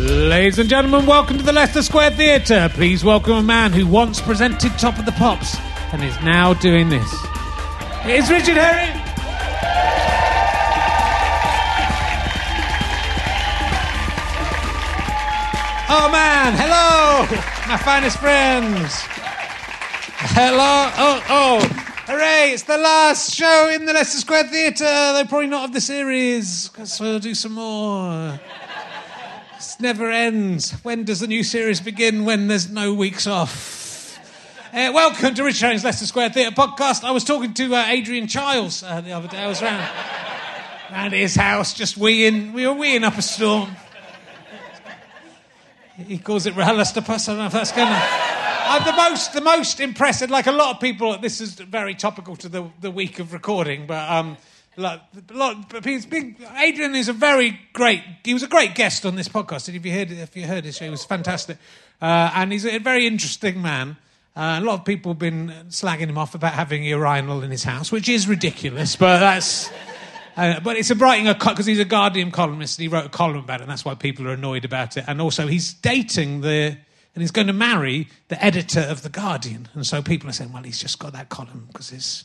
Ladies and gentlemen, welcome to the Leicester Square Theatre. Please welcome a man who once presented Top of the Pops and is now doing this. It's Richard Herring. Oh man, hello, my finest friends. Hello, oh, oh, hooray, it's the last show in the Leicester Square Theatre. They're probably not of the series, because we'll do some more never ends. When does the new series begin? When there's no weeks off. Uh, welcome to Richard Herring's Leicester Square Theatre podcast. I was talking to uh, Adrian Chiles uh, the other day. I was around, around his house, just weeing. We were weeing up a storm. He calls it RHLSTP. I don't know if that's gonna. I'm the most, the most impressed. Like a lot of people, this is very topical to the, the week of recording, but um, lot, lot, he's Adrian is a very great. He was a great guest on this podcast. And if you heard, if you heard his show, he was fantastic, uh, and he's a very interesting man. Uh, a lot of people have been slagging him off about having a urinal in his house, which is ridiculous, but that's. Uh, but it's a writing a because he's a Guardian columnist and he wrote a column about it, and that's why people are annoyed about it. And also, he's dating the and he's going to marry the editor of the Guardian, and so people are saying, well, he's just got that column because his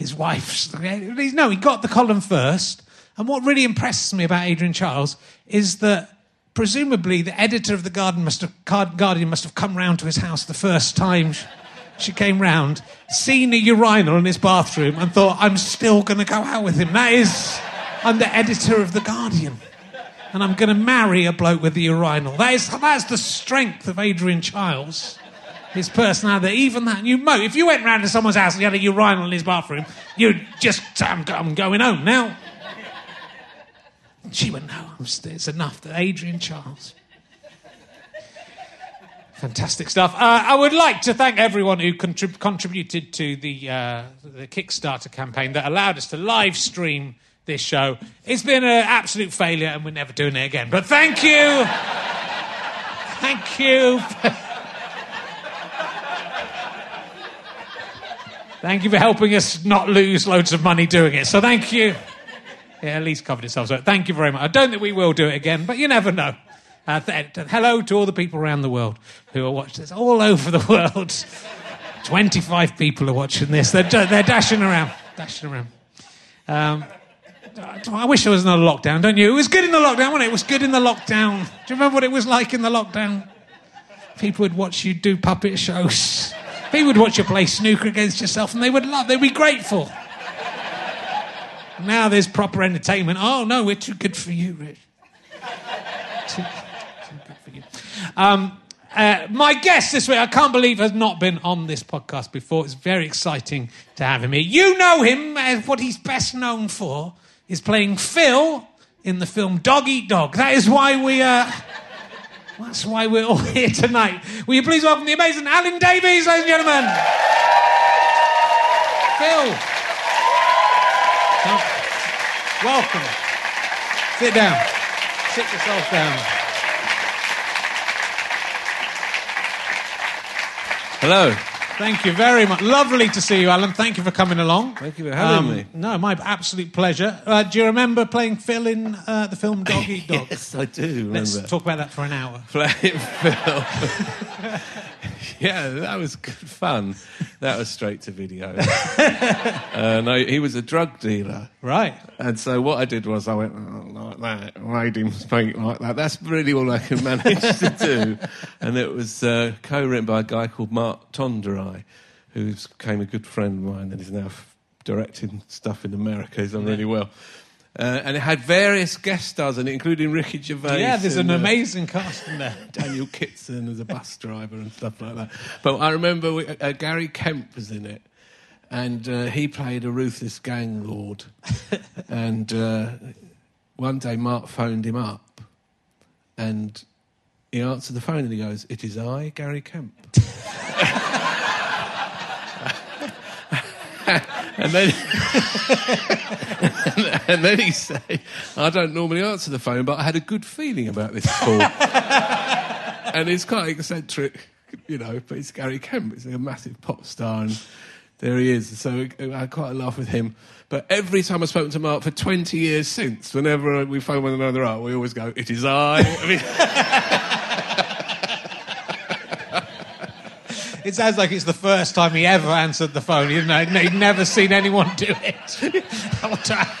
his wife's. No, he got the column first. And what really impresses me about Adrian Chiles is that presumably the editor of the Guardian must have, Guardian must have come round to his house the first time she came round, seen a urinal in his bathroom, and thought, I'm still going to go out with him. That is, I'm the editor of The Guardian. And I'm going to marry a bloke with a urinal. That is, that's the strength of Adrian Chiles. His personality, even that you mo. If you went round to someone's house and he had a urinal in his bathroom, you'd just, I'm, I'm going home now. She went, no, it's enough. That Adrian Chiles. Fantastic stuff. Uh, I would like to thank everyone who contrib- contributed to the, uh, the Kickstarter campaign that allowed us to live stream this show. It's been an absolute failure and we're never doing it again. But thank you. thank you. Thank you for helping us not lose loads of money doing it. So thank you. It at least covered itself. So thank you very much. I don't think we will do it again, but you never know. Uh, th- th- hello to all the people around the world who are watching this all over the world. 25 people are watching this. They're, they're dashing around. Dashing around. Um, I wish there was another lockdown, don't you? It was good in the lockdown, wasn't it? It was good in the lockdown. Do you remember what it was like in the lockdown? People would watch you do puppet shows. People would watch you play snooker against yourself and they would love, they'd be grateful. Now there's proper entertainment. Oh, no, we're too good for you, Rich. Too, too good for you. Um, uh, my guest this week, I can't believe, has not been on this podcast before. It's very exciting to have him here. You know him as what he's best known for is playing Phil in the film Dog Eat Dog. That is why we. Uh, that's why we're all here tonight. Will you please welcome the amazing Alan Davies, ladies and gentlemen? Phil. Come. Welcome. Sit down. Sit yourself down. Hello. Thank you very much. Lovely to see you, Alan. Thank you for coming along. Thank you for having me. No, my absolute pleasure. Uh, do you remember playing Phil in uh, the film Dog Eat Dog? Yes, I do remember. Let's talk about that for an hour. Playing Phil. yeah, that was good fun. That was straight to video. uh, no, he was a drug dealer. Right. And so what I did was I went oh, like that, made him speak like that. That's really all I can manage to do. And it was uh, co-written by a guy called Mark Tonderai, who became a good friend of mine and is now f- directing stuff in America. He's done really well. Uh, and it had various guest stars in it, including Ricky Gervais. Yeah, there's an uh, amazing cast in there. Daniel Kitson as a bus driver and stuff like that. But I remember we, uh, Gary Kemp was in it, and uh, he played a ruthless gang lord. and uh, one day Mark phoned him up, and he answered the phone and he goes, "It is I, Gary Kemp." and then and then he said, I don't normally answer the phone, but I had a good feeling about this call. and it's quite eccentric, you know, but it's Gary Kemp. He's a massive pop star, and there he is. So I had quite a laugh with him. But every time I've spoken to Mark for 20 years since, whenever we phone one another up, we always go, It is I. It sounds like it's the first time he ever answered the phone. You know, he'd never seen anyone do it. What do I-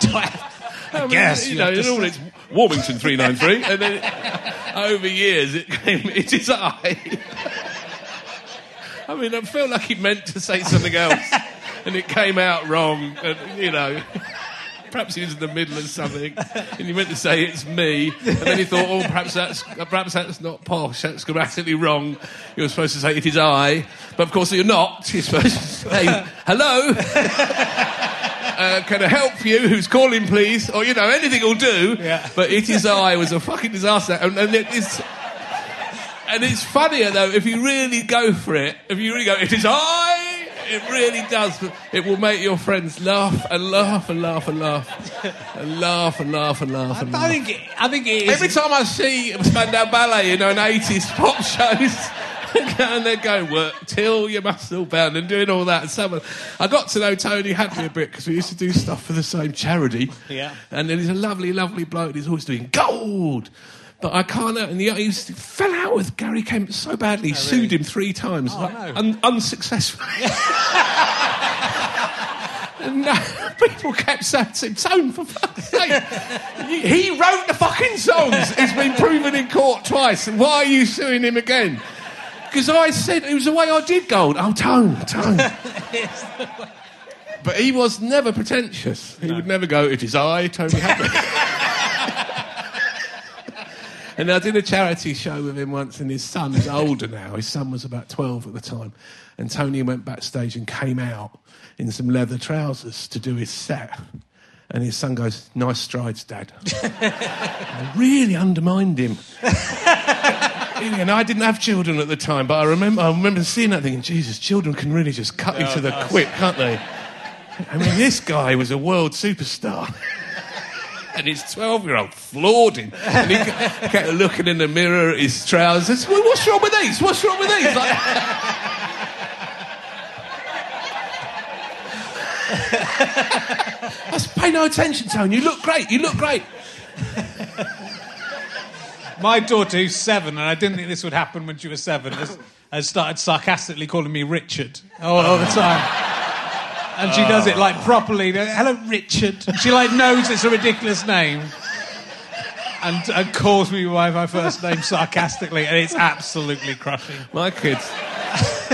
do I- I mean, guess you you know, have all it's Warmington 393, and then over years it came, It is I. I mean, I felt like he meant to say something else, and it came out wrong, and, you know. Perhaps he was in the middle of something, and he meant to say it's me, and then he thought, oh, perhaps that's perhaps that's not posh. That's grammatically wrong. You're supposed to say it is I, but of course you're not. You're supposed to say hello. Uh, can I help you? Who's calling, please? Or you know, anything will do. Yeah. But it is I was a fucking disaster, and, and it is. And it's funnier though if you really go for it. If you really go, it is I. It really does. It will make your friends laugh and laugh and laugh and laugh and laugh and laugh and laugh and laugh. I think it, I think it is. Every time I see Spandau Ballet, you know, in 80s pop shows, and they're going, work till your muscle bound and doing all that. And someone, I got to know Tony Hadley a bit because we used to do stuff for the same charity. Yeah. And then he's a lovely, lovely bloke and he's always doing gold. But I can't, and he, he was- fell out with Gary Kemp so badly, he sued him three times, like, no. un- unsuccessfully. And uh, people kept saying, Tone, for fuck's sake. he wrote the fucking songs. It's been proven in court twice. And why are you suing him again? Because I said it was the way I did gold. Oh, tone, tone. but he was never pretentious. He would never go, it is I, Tony Hadley. and I did a charity show with him once, and his son's older now. His son was about 12 at the time. And Tony went backstage and came out in some leather trousers to do his set. And his son goes, Nice strides, Dad. I really undermined him. And I didn't have children at the time, but I remember, I remember seeing that thinking, Jesus, children can really just cut you to the quick, can't they? I mean, this guy was a world superstar. and his 12 year old floored him. And he kept looking in the mirror at his trousers. Well, what's wrong with these? What's wrong with these? Like, I said, pay no attention, Tony. You look great. You look great. My daughter, who's seven, and I didn't think this would happen when she was seven, has, has started sarcastically calling me Richard all, all the time. And she does it like properly. Hello, Richard. She like knows it's a ridiculous name. And, and calls me by my first name sarcastically, and it's absolutely crushing. My kids,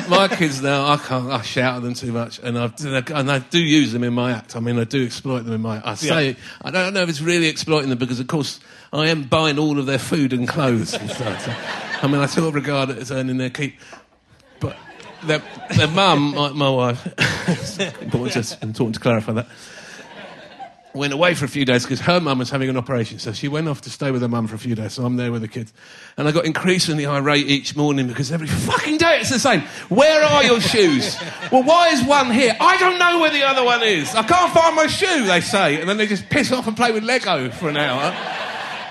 my kids now, I can't, I shout at them too much, and I, and I do use them in my act. I mean, I do exploit them in my. I say, I don't know if it's really exploiting them because, of course, I am buying all of their food and clothes and stuff. So, I mean, I still regard it as earning their keep. Their, their mum, my, my wife, important to, important to clarify that went away for a few days because her mum was having an operation. So she went off to stay with her mum for a few days. So I'm there with the kids. And I got increasingly irate each morning because every fucking day it's the same. Where are your shoes? well, why is one here? I don't know where the other one is. I can't find my shoe, they say. And then they just piss off and play with Lego for an hour.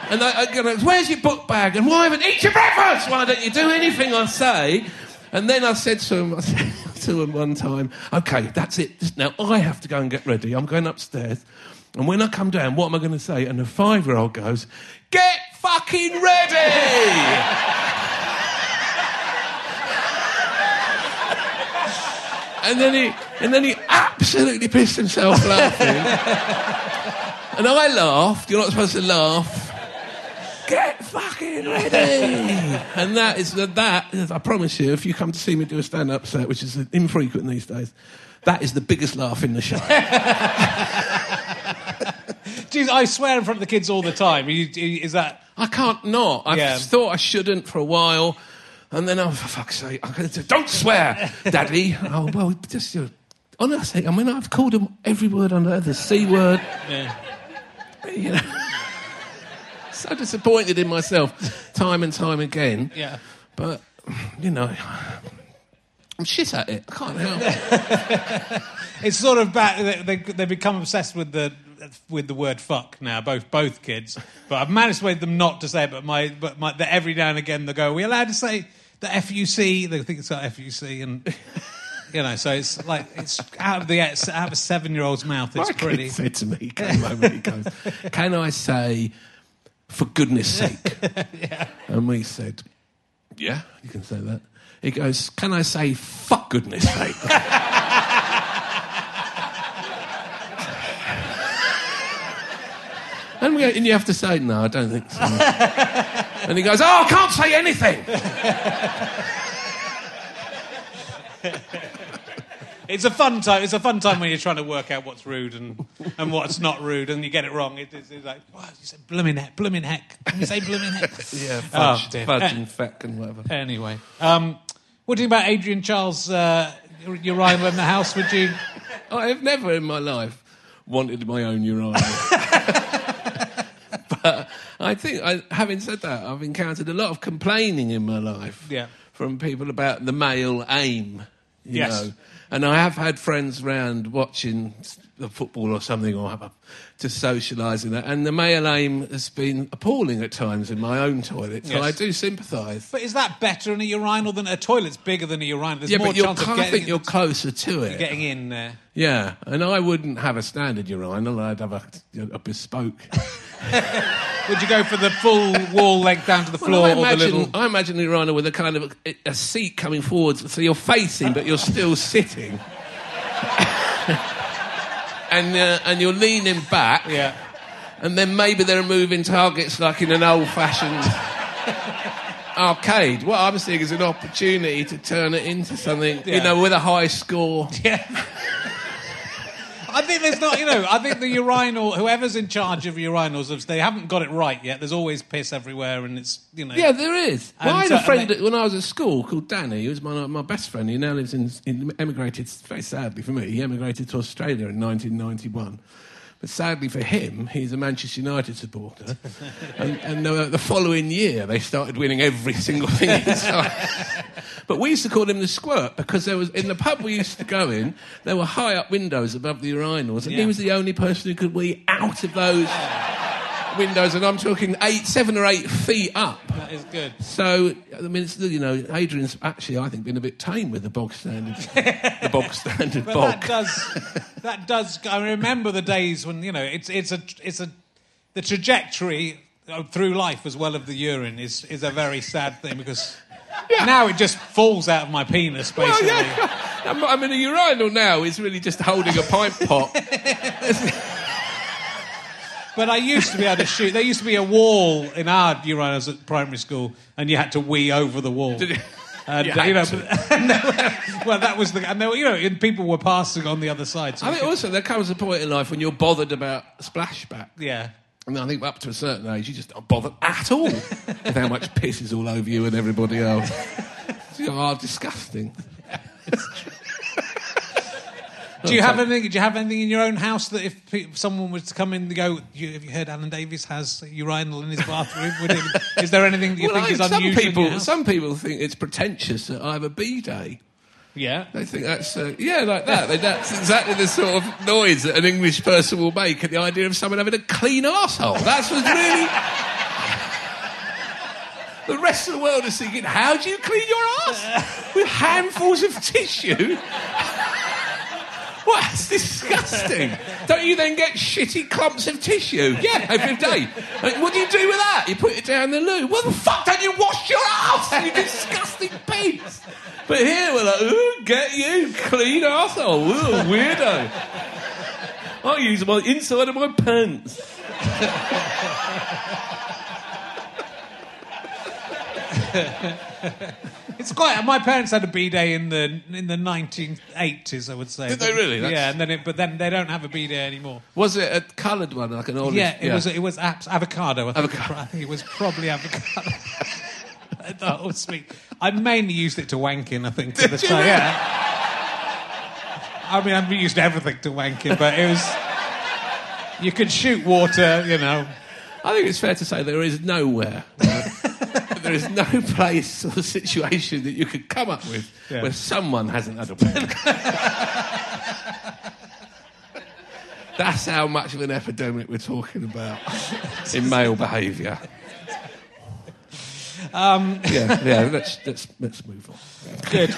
And I, I go, where's your book bag? And why haven't you eat your breakfast? Why don't you do anything I say? And then I said to him, I said to him one time, okay, that's it. Now I have to go and get ready. I'm going upstairs. And when I come down, what am I going to say? And the five year old goes, Get fucking ready! and then he and then he absolutely pissed himself laughing. and I laughed. You're not supposed to laugh. Fucking ready! and that is that. Is, I promise you, if you come to see me do a stand-up set, which is infrequent these days, that is the biggest laugh in the show. Jeez, I swear in front of the kids all the time. You, is that. I can't not. I Yeah. thought I shouldn't for a while, and then, oh, for fuck's sake, I'm going to say don't swear, Daddy. oh well, just uh, honestly, I mean, I've called him every word under the c word. You know, so disappointed in myself, time and time again. Yeah. But you know, I'm shit at it. I can't help. it. It's sort of bad. They, they, they become obsessed with the with the word fuck now. Both both kids, but I've managed to make them not to say it. But my but my that every now and again they go, "Are we allowed to say the fuc?" They think it's like fuc, and you know, so it's like it's out of the out of a seven year old's mouth. It's My pretty. kid said to me, came over, he goes, "Can I say, for goodness sake?" And we said, "Yeah, you can say that." He goes, "Can I say, fuck goodness sake?" and, we, and you have to say, "No, I don't think so." and he goes, "Oh, I can't say anything." It's a fun time. It's a fun time when you're trying to work out what's rude and, and what's not rude, and you get it wrong. It, it's, it's like, wow, you said blooming heck, blooming heck. Can you say blooming heck? Yeah, Oh, fudge, dear. fudge and feck and whatever. Anyway, um, what do you think about Adrian Chiles? Uh, Uriah in the house? Would you? I have never in my life wanted my own Uriah. but I think, I, having said that, I've encountered a lot of complaining in my life Yeah. from people about the male aim. You Yes. know. And I have had friends round watching the football or something, or to socialise in that. And the male aim has been appalling at times in my own toilet. So Yes. I do sympathise. But is that better in a urinal than a toilet's bigger than a urinal? There's Yeah, more but you're, chance of I getting, think you're closer to it. getting in there. Yeah, and I wouldn't have a standard urinal. I'd have a, a bespoke. Would you go for the full wall length down to the Well, floor I or the imagine, little? I imagine the urinal with a kind of a, a seat coming forwards, so you're facing, but you're still sitting, and uh, and you're leaning back, Yeah. and then maybe they're moving targets like in an old-fashioned arcade. What I'm seeing is an opportunity to turn it into something, you know, with a high score. Yeah. I think there's not, you know, I think the urinal, whoever's in charge of urinals, they haven't got it right yet. There's always piss everywhere, and it's, you know. Yeah, there is. Well, I had so- a uh, friend and when I was at school called Danny. He was my my best friend. He now lives in, in emigrated. Very sadly for me, he emigrated to Australia in 1991. Sadly for him, he's a Manchester United supporter. and and uh, the following year, they started winning every single thing inside. But we used to call him the squirt because there was in the pub we used to go in, there were high up windows above the urinals, and Yeah. he was the only person who could wee out of those windows. And I'm talking eight, seven or eight feet up. That is good. So I mean, it's, you know, Adrian's actually, I think, been a bit tame with the bog standard, the bog standard But bog. that does, that does. I remember the days when you know it's it's a it's a the trajectory through life as well of the urine is is a very sad thing because now it just falls out of my penis Well, basically. yeah. I'm- I mean, a urinal now is really just holding a pint pot. But I used to be able to shoot. There used to be a wall in our urinals at primary school, and you had to wee over the wall. And, You uh, you know, but- and were- well, that was the, and there were, you know, and people were passing on the other side. So I think could- also there comes a point in life when you're bothered about splashback. yeah, I mean, I think up to a certain age, you just don't bother at all with how much piss is all over you and everybody else. You are disgusting. Do you have anything? Do you have anything in your own house that if pe- someone was to come in and go, you, "Have you heard Alan Davies has urinal in his bathroom?" Would it, is there anything that you Well, think I- is some unusual? people, some people think it's pretentious that I have a b-day. yeah. They think that's uh, yeah, like that. They, that's exactly the sort of noise that an English person will make at the idea of someone having a clean asshole. That's what's really. the rest of the world is thinking, how do you clean your ass? with handfuls of tissue? What? That's disgusting. Don't you then get shitty clumps of tissue? Yeah, every day. What do you do with that? You put it down the loo. What the fuck don't you wash your ass, you disgusting pigs? But here we're like, ooh, get you, clean arsehole. Oh, ooh, weirdo. I use my inside of my pants. It's quite. My parents had a b day in the in the 1980s, I would say. Did they really? That's- Yeah, and then it, but then they don't have a b day anymore. Was it a coloured one, like an olive? Yeah, it was it was abs- avocado. I think, Avocado. It, I think it was probably avocado. It was sweet. I mainly used it to wank in. I think. To the you time. really? Yeah. I mean, I've used everything to wank in, but it was. You could shoot water, you know. I think it's fair to say there is nowhere, uh, there is no place or situation that you could come up with Yeah. where someone hasn't had a wank. That's how much of an epidemic we're talking about in male behaviour. Um, yeah, yeah. Let's let's let's move on. Good.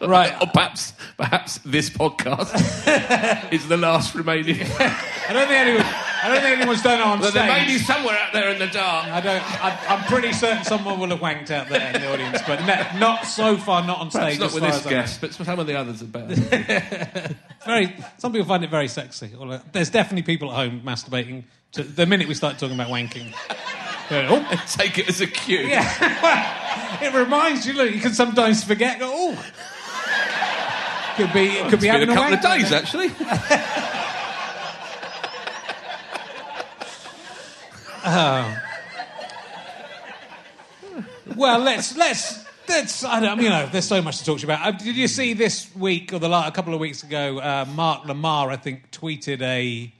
right. Or perhaps perhaps this podcast is the last remaining. I don't think anyone. I don't think anyone's done it on But there may be stage. somewhere out there in the dark. I don't. I, I'm pretty certain someone will have wanked out there in the audience, but not so far, not on Perhaps stage. not with this as I know. guest, but some of the others are better. Very. Some people find it very sexy. Uh, there's definitely people at home masturbating. To, the minute we start talking about wanking, oh, Take it as a cue. yeah. it reminds you. Look, you can sometimes forget. Oh, could be. It could be having been a couple of days, actually. now. Well, let's let's. Let's, I don't, you know, there's so much to talk about. Uh, did you see this week or the la- a couple of weeks ago? Uh, Mark Lamarr, I think, tweeted a,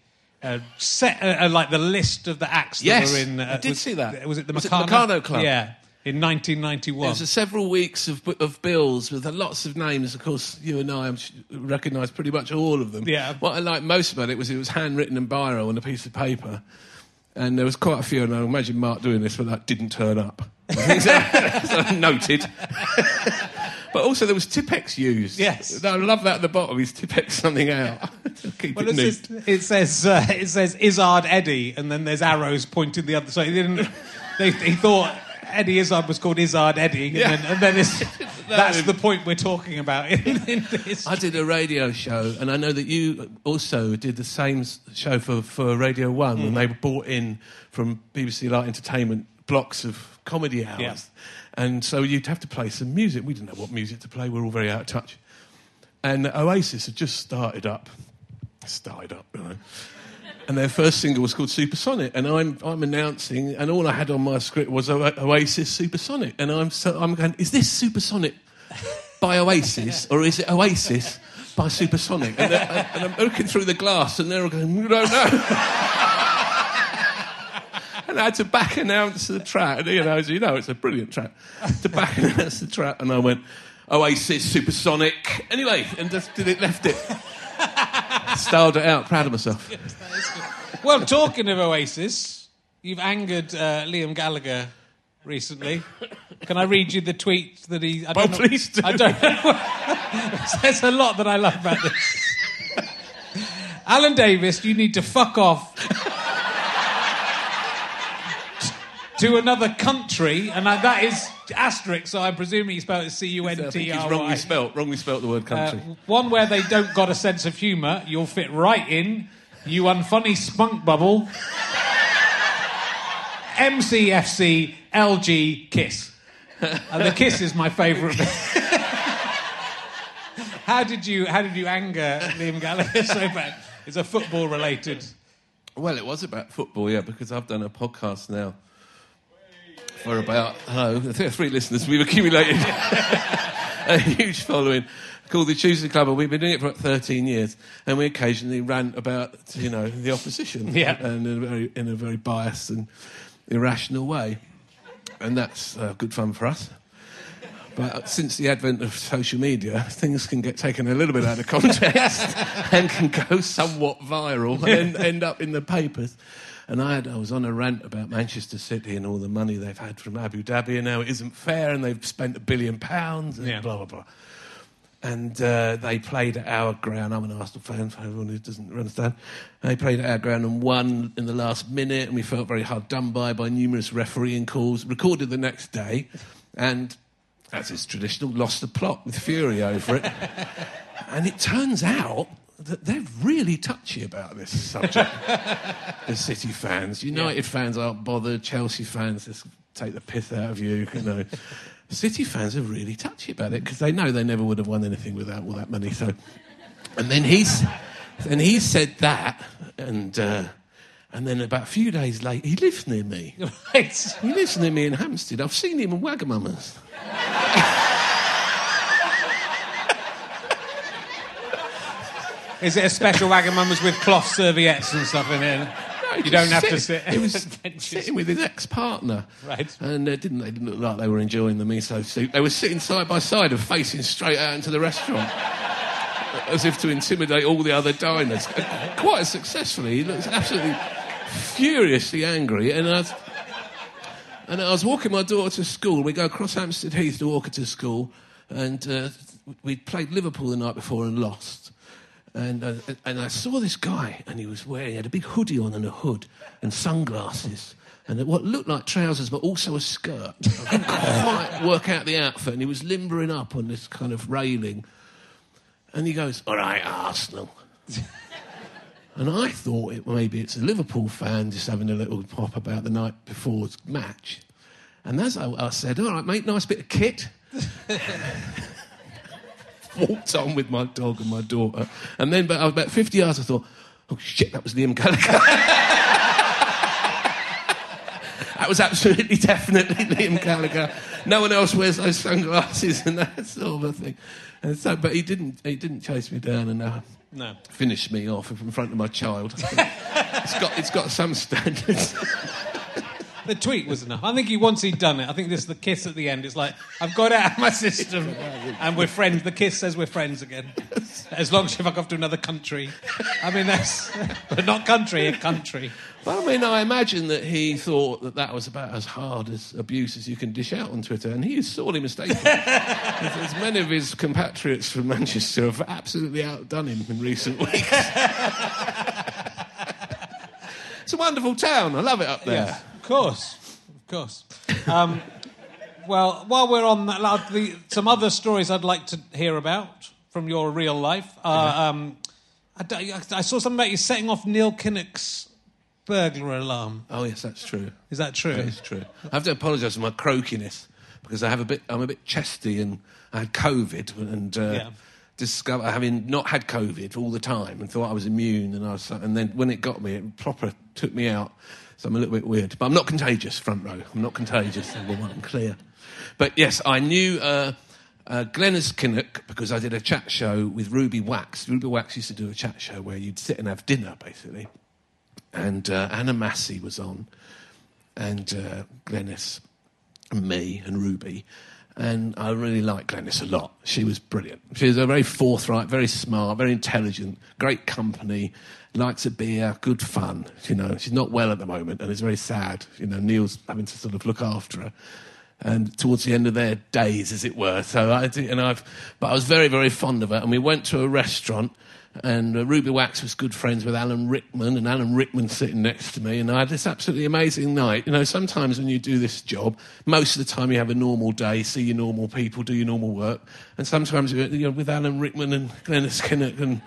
a set, uh, uh, like the list of the acts that Yes, were in. Uh, I did was, see that. Was it the Was it Meccano Club? Yeah, in 1991. It was several weeks of, of bills with lots of names. Of course, you and I recognise pretty much all of them. Yeah. What I liked most about it was it was handwritten in biro on a piece of paper. And there was quite a few, and I imagine Mark doing this, but that didn't turn up. so noted. but also there was Tipp-Ex used. Yes. I love that at the bottom. He's Tipp-Ex something out. Keep Well, it just- it says uh, it says Izzard Eddie, and then there's arrows pointing the other. So he didn't. They, he thought Eddie Izzard was called Izzard Eddie, and Yeah. then, and then it's, that's the point we're talking about in, in this. I did a radio show, and I know that you also did the same show for, for Radio One Hmm. when they were brought in from BBC Light Entertainment blocks of comedy hours. Yeah. And so you'd have to play some music. We didn't know what music to play. We're all very out of touch. And Oasis had just started up. Started up, you know. And their first single was called Supersonic. And I'm, I'm announcing, and all I had on my script was Oasis Supersonic. And I'm, so, I'm going, is this Supersonic by Oasis, or is it Oasis by Supersonic? And, and I'm looking through the glass, and they're all going, don't know. and I had to back announce the track. And, You know, as you know, it's a brilliant track. To back announce the track, and I went, Oasis Supersonic. Anyway, and just did it, left it. Styled it out, proud of myself. Well, talking of Oasis, you've angered uh, Liam Gallagher recently. Can I read you the tweet that he? I don't Oh, know- please do. I don't know. There's a lot that I love about this. Alan Davies, you need to fuck off to another country, and I, that is asterisk. So I'm presuming he spelled it C U N I think he's wrongly spelt, wrongly spelt the word country. Uh, one where they don't got a sense of humour, you'll fit right in. You unfunny spunk bubble. MCFC LG Kiss. And the Kiss is my favourite. bit. how did you How did you anger Liam Gallagher so bad? It's a football related. Well, it was about football, yeah, because I've done a podcast now for about, hello, three listeners. We've accumulated a huge following called the Tuesday Club, and we've been doing it for about 13 years, and we occasionally rant about, you know, the opposition, Yeah. and in a very, in a very biased and irrational way. And that's uh, good fun for us. But since the advent of social media, things can get taken a little bit out of context and can go somewhat viral and end up in the papers. And I, had, I was on a rant about Manchester City and all the money they've had from Abu Dhabi, and now it isn't fair, and they've spent a billion pounds, and Yeah. blah, blah, blah. And uh, they played at our ground. I'm an Arsenal fan, for everyone who doesn't understand. They played at our ground and won in the last minute, and we felt very hard done by by numerous refereeing calls. Recorded the next day, and as is traditional, lost the plot with fury over it. and it turns out they're really touchy about this subject. the City fans, United fans aren't bothered. Chelsea fans just take the piss out of you. You know, City fans are really touchy about it because they know they never would have won anything without all that money. So, and then he's, and he said that, and uh, and then about a few days later, he lives near me. Right. He lives near me in Hampstead. I've seen him in Wagamama's. Is it a special Wagamama's with cloth serviettes and stuff in it? You don't have to sit. He was sitting with his ex-partner, Right. And uh, didn't they didn't look like they were enjoying the miso soup. They were sitting side by side and facing straight out into the restaurant, as if to intimidate all the other diners. Uh, Quite successfully, he looks absolutely furiously angry. And I was, and I was walking my daughter to school. We go across Hampstead Heath to walk her to school, and uh, we played Liverpool the night before and lost. And, uh, and I saw this guy, and he was wearing, he had a big hoodie on and a hood and sunglasses and what looked like trousers, but also a skirt. I couldn't quite work out the outfit, and he was limbering up on this kind of railing. And he goes, All right, Arsenal. and I thought it, maybe it's a Liverpool fan just having a little pop about the night before's match. And as I, I said, All right, mate, nice bit of kit. walked on with my dog and my daughter. And then about, about 50 yards, I thought, oh shit, that was Liam Gallagher. that was absolutely, definitely Liam Gallagher. No one else wears those sunglasses and that sort of thing. And so, but he didn't, he didn't chase me down and uh, No. finish me off in front of my child. it's got, it's got some standards. The tweet was enough. I think he once he'd done it. I think this is the kiss at the end. It's like I've got it out of my system, and we're friends. The kiss says we're friends again, as long as you fuck off to another country. I mean, that's but not country, a country. Well, I mean, I imagine that he thought that that was about as hard as abuse as you can dish out on Twitter, and he is sorely mistaken. as, many of his compatriots from Manchester have absolutely outdone him in recent weeks. it's a wonderful town. I love it up there. Yes, course, of course. Um, well, while we're on that, like, the, some other stories I'd like to hear about from your real life. Uh, um, I, I saw something about you setting off Neil Kinnock's burglar alarm. Oh yes, that's true. Is that true? That is true. I have to apologise for my croakiness because I have a bit. I'm a bit chesty and I had COVID and uh, Yeah. discover having not had COVID all the time and thought I was immune and I was and then when it got me, it proper took me out. So I'm a little bit weird, but I'm not contagious. Front row, I'm not contagious. Number one, I'm clear. But yes, I knew. Uh, uh, Glenys Kinnock, because I did a chat show with Ruby Wax. Ruby Wax used to do a chat show where you'd sit and have dinner, basically. And uh, Anna Massey was on, and uh, Glenys and me and Ruby. And I really liked Glenys a lot. She was brilliant. She was a very forthright, very smart, very intelligent, great company, likes a beer, good fun. You know, she's not well at the moment and it's very sad. You know, Neil's having to sort of look after her. And towards the end of their days, as it were. So I did, and I've, but I was very, very fond of her. And we went to a restaurant and uh, Ruby Wax was good friends with Alan Rickman, and Alan Rickman sitting next to me, and I had this absolutely amazing night. You know, sometimes when you do this job, most of the time you have a normal day, see your normal people, do your normal work, and sometimes you're with Alan Rickman and Glenys Kinnock and.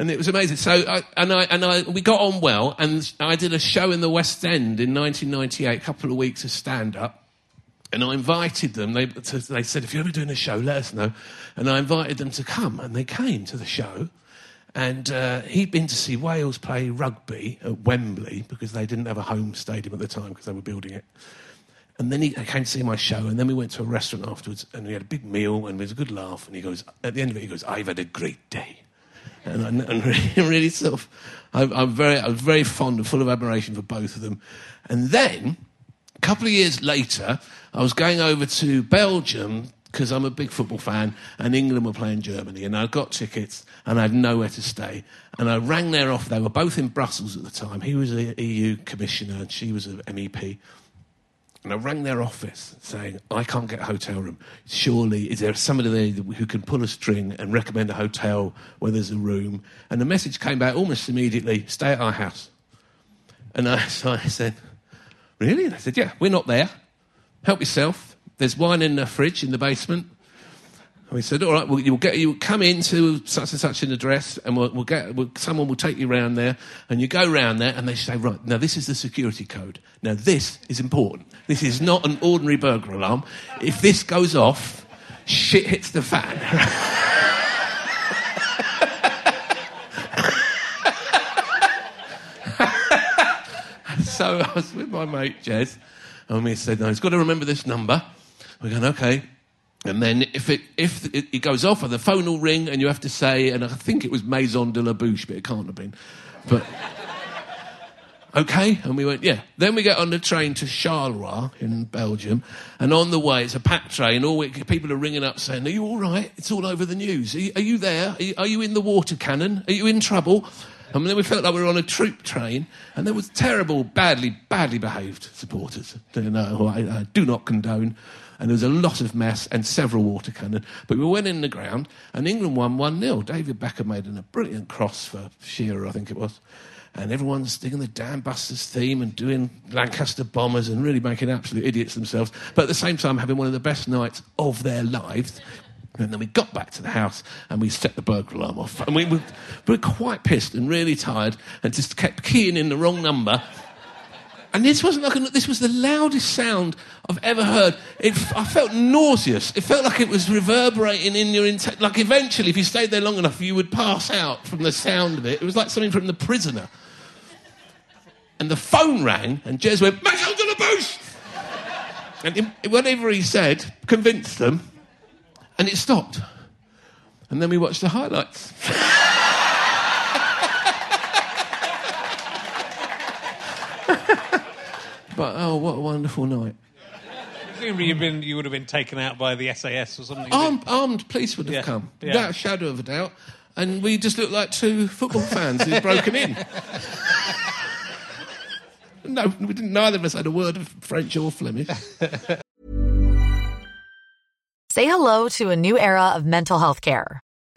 And it was amazing. So, I, and I, and I, we got on well. And I did a show in the West End in 1998, a couple of weeks of stand up. And I invited them. They, to, they said, if you're ever doing a show, let us know. And I invited them to come, and they came to the show. And uh, he'd been to see Wales play rugby at Wembley because they didn't have a home stadium at the time because they were building it. And then he came to see my show, and then we went to a restaurant afterwards, and we had a big meal, and it was a good laugh. And he goes, at the end of it, he goes, "I've had a great day," and, I, and really, really sort of, I, I'm very, I'm very fond and full of admiration for both of them. And then a couple of years later, I was going over to Belgium because I'm a big football fan, and England were playing Germany, and I got tickets, and I had nowhere to stay. And I rang their off. They were both in Brussels at the time. He was a EU commissioner, and she was an MEP. And I rang their office saying, I can't get a hotel room. Surely, is there somebody there who can pull a string and recommend a hotel where there's a room? And the message came back almost immediately stay at our house. And I, so I said, Really? And I said, Yeah, we're not there. Help yourself. There's wine in the fridge in the basement. And we said, all right, well, you'll get you'll come into such and such an address, and we'll, we'll get we'll, someone will take you round there, and you go round there, and they say, right, now this is the security code. Now this is important. This is not an ordinary burglar alarm. If this goes off, shit hits the fan. so I was with my mate Jez, and we said, "No, he's got to remember this number." We're going, "Okay." And then if it if it, goes off, the phone will ring, and you have to say, and I think it was Maison de la Bouche, but it can't have been. But okay, and we went, yeah. Then we get on the train to Charleroi in Belgium, and on the way, it's a packed train. All we, people are ringing up saying, "Are you all right? It's all over the news. Are you, are you there? Are you, are you in the water cannon? Are you in trouble?" And then we felt like we were on a troop train, and there was terrible, badly, badly behaved supporters. Who I do not condone. And there was a lot of mess and several water cannon. But we went in the ground, and England won 1 0. David Beckham made a brilliant cross for Shearer, I think it was. And everyone's singing the Dam Busters theme and doing Lancaster Bombers and really making absolute idiots themselves. But at the same time, having one of the best nights of their lives. And then we got back to the house and we set the burglar alarm off. And we were, we were quite pissed and really tired and just kept keying in the wrong number. And this wasn't like a, this was the loudest sound I've ever heard. It, I felt nauseous. It felt like it was reverberating in your inte- like eventually, if you stayed there long enough, you would pass out from the sound of it. It was like something from The Prisoner. And the phone rang, and Jez went, "Maison de la Bouche!" And whatever he said convinced them, and it stopped. And then we watched the highlights. but oh, what a wonderful night. Presumably you've been, you would have been taken out by the SAS or something. Armed, armed police would have Yeah, come, yeah. without a shadow of a doubt. And we just looked like two football fans who'd broken in. no, we didn't, neither of us had a word of French or Flemish. Say hello to a new era of mental health care.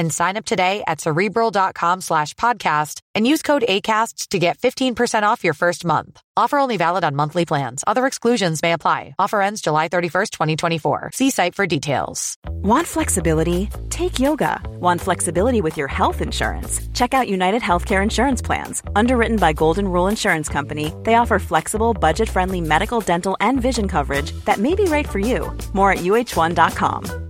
and sign up today at cerebral.com slash podcast and use code ACAST to get 15% off your first month. Offer only valid on monthly plans. Other exclusions may apply. Offer ends July 31st, 2024. See site for details. Want flexibility? Take yoga. Want flexibility with your health insurance? Check out United Healthcare Insurance Plans. Underwritten by Golden Rule Insurance Company, they offer flexible, budget friendly medical, dental, and vision coverage that may be right for you. More at uh1.com.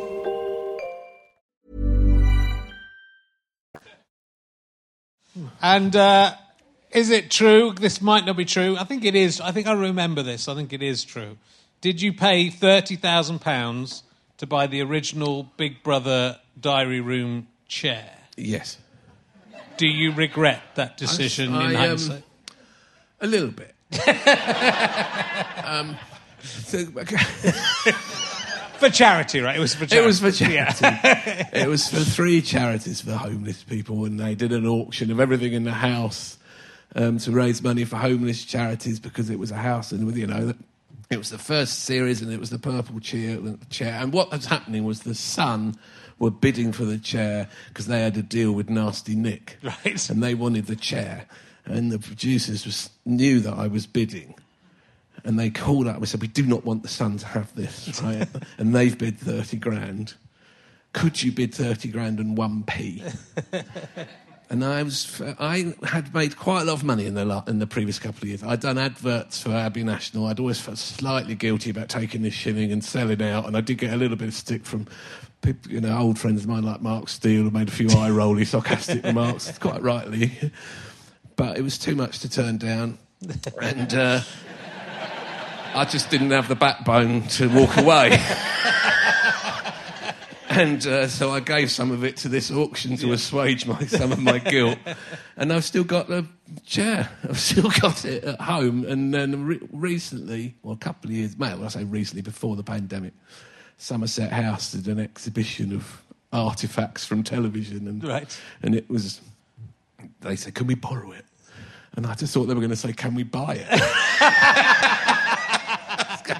And uh, is it true? This might not be true. I think it is. I think I remember this. I think it is true. Did you pay £30,000 to buy the original Big Brother diary room chair? Yes. Do you regret that decision I, in um. A little bit. um, so- For charity, right? It was for charity. It was for Yeah. charity. it was for three charities for homeless people, and they did an auction of everything in the house um, to raise money for homeless charities because it was a house, and you know, it was the first series, and it was the purple chair. chair. And what was happening was the Sun were bidding for the chair because they had a deal with Nasty Nick, Right. And they wanted the chair, and the producers was, knew that I was bidding. And they called up and said, We do not want the Sun to have this, right? and they've bid 30 grand. Could you bid 30 grand and 1p? and I was, I had made quite a lot of money in the, in the previous couple of years. I'd done adverts for Abbey National. I'd always felt slightly guilty about taking this shilling and selling out. And I did get a little bit of stick from people, you know, old friends of mine like Mark Steel who made a few eye rolly, sarcastic remarks, quite rightly. But it was too much to turn down. And, uh, I just didn't have the backbone to walk away. and uh, so I gave some of it to this auction to assuage my, some of my guilt. And I've still got the chair. I've still got it at home. And then re- recently, well, a couple of years, well, I say recently, before the pandemic, Somerset House did an exhibition of artifacts from television. And, Right. and it was, they said, can we borrow it? And I just thought they were going to say, can we buy it?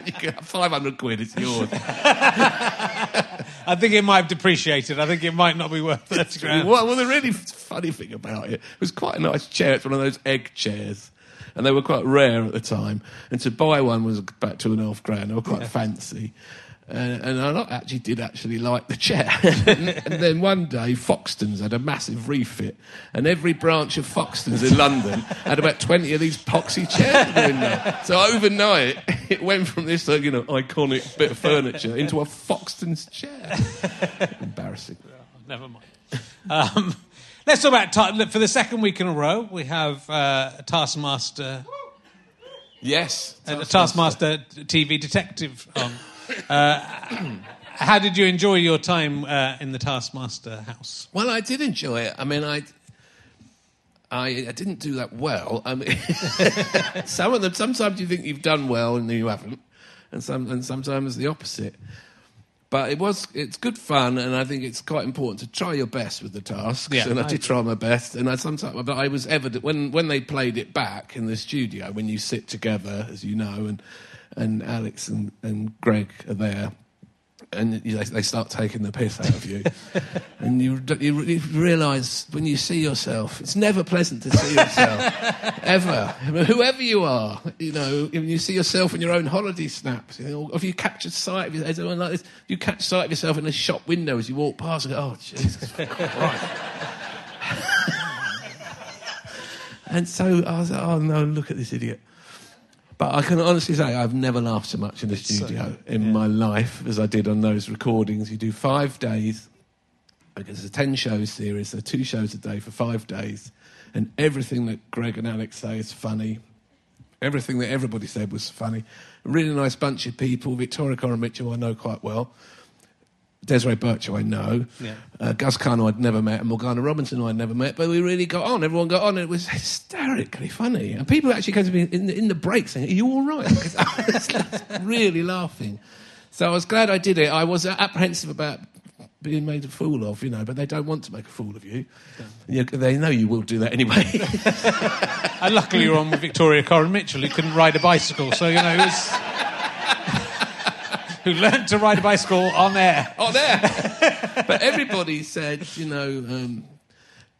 You can have 500 quid, it's yours. I think it might have depreciated. I think it might not be worth 30 grand. Well, well, the really funny thing about it, it was quite a nice chair. It's one of those egg chairs. And they were quite rare at the time. And to buy one was about two and a half grand. They were quite fancy. And, and I actually did actually like the chair. and, and then one day, Foxtons had a massive refit. And every branch of Foxtons in London had about 20 of these poxy chairs in the window. So overnight, it went from this uh, you know, iconic bit of furniture into a Foxtons chair. Embarrassing. Never mind. Um, let's talk about ta- look, for the second week in a row. We have uh, a Taskmaster, Yes. a Taskmaster TV detective on. Uh, how did you enjoy your time uh, in the Taskmaster house? Well, I did enjoy it. I mean, I, I, I didn't do that well. I mean, some of them. Sometimes you think you've done well and you haven't, and some, and sometimes the opposite. But it was, it's good fun, and I think it's quite important to try your best with the tasks. Yeah, and I I did try my best, and I sometimes, but I was evident when when they played it back in the studio when you sit together, as you know, and and Alex and, and Greg are there and they start taking the piss out of you, and you, you you realise when you see yourself, it's never pleasant to see yourself ever, I mean, whoever you are. You know, when you see yourself in your own holiday snaps, you know, if you catch a sight of yourself, anyone like this, you catch sight of yourself in a shop window as you walk past, and go, oh Jesus Christ. and so I was like, oh no, look at this idiot. But I can honestly say I've never laughed so much in the studio in my life as I did on those recordings. You do five days. Because it's a 10 show series, so two shows a day for five days. And everything that Greg and Alex say is funny. Everything that everybody said was funny. A really nice bunch of people. Victoria Coren Mitchell, I know quite well. Desiree Burch, who I know. Yeah. Uh, Gus who I'd never met, and Morgana Robinson, who I'd never met. But we really got on. Everyone got on. And it was hysterically funny. And people actually came to me in the, in the break saying, Are you all right? 'Cause I was really laughing. So I was glad I did it. I was apprehensive about being made a fool of, you know, but they don't want to make a fool of you. you they know you will do that anyway. And luckily, you're on with Victoria Coren Mitchell, who couldn't ride a bicycle. So, you know, it was. Who learned to ride a bicycle on air. oh, there. but everybody said, you know, um,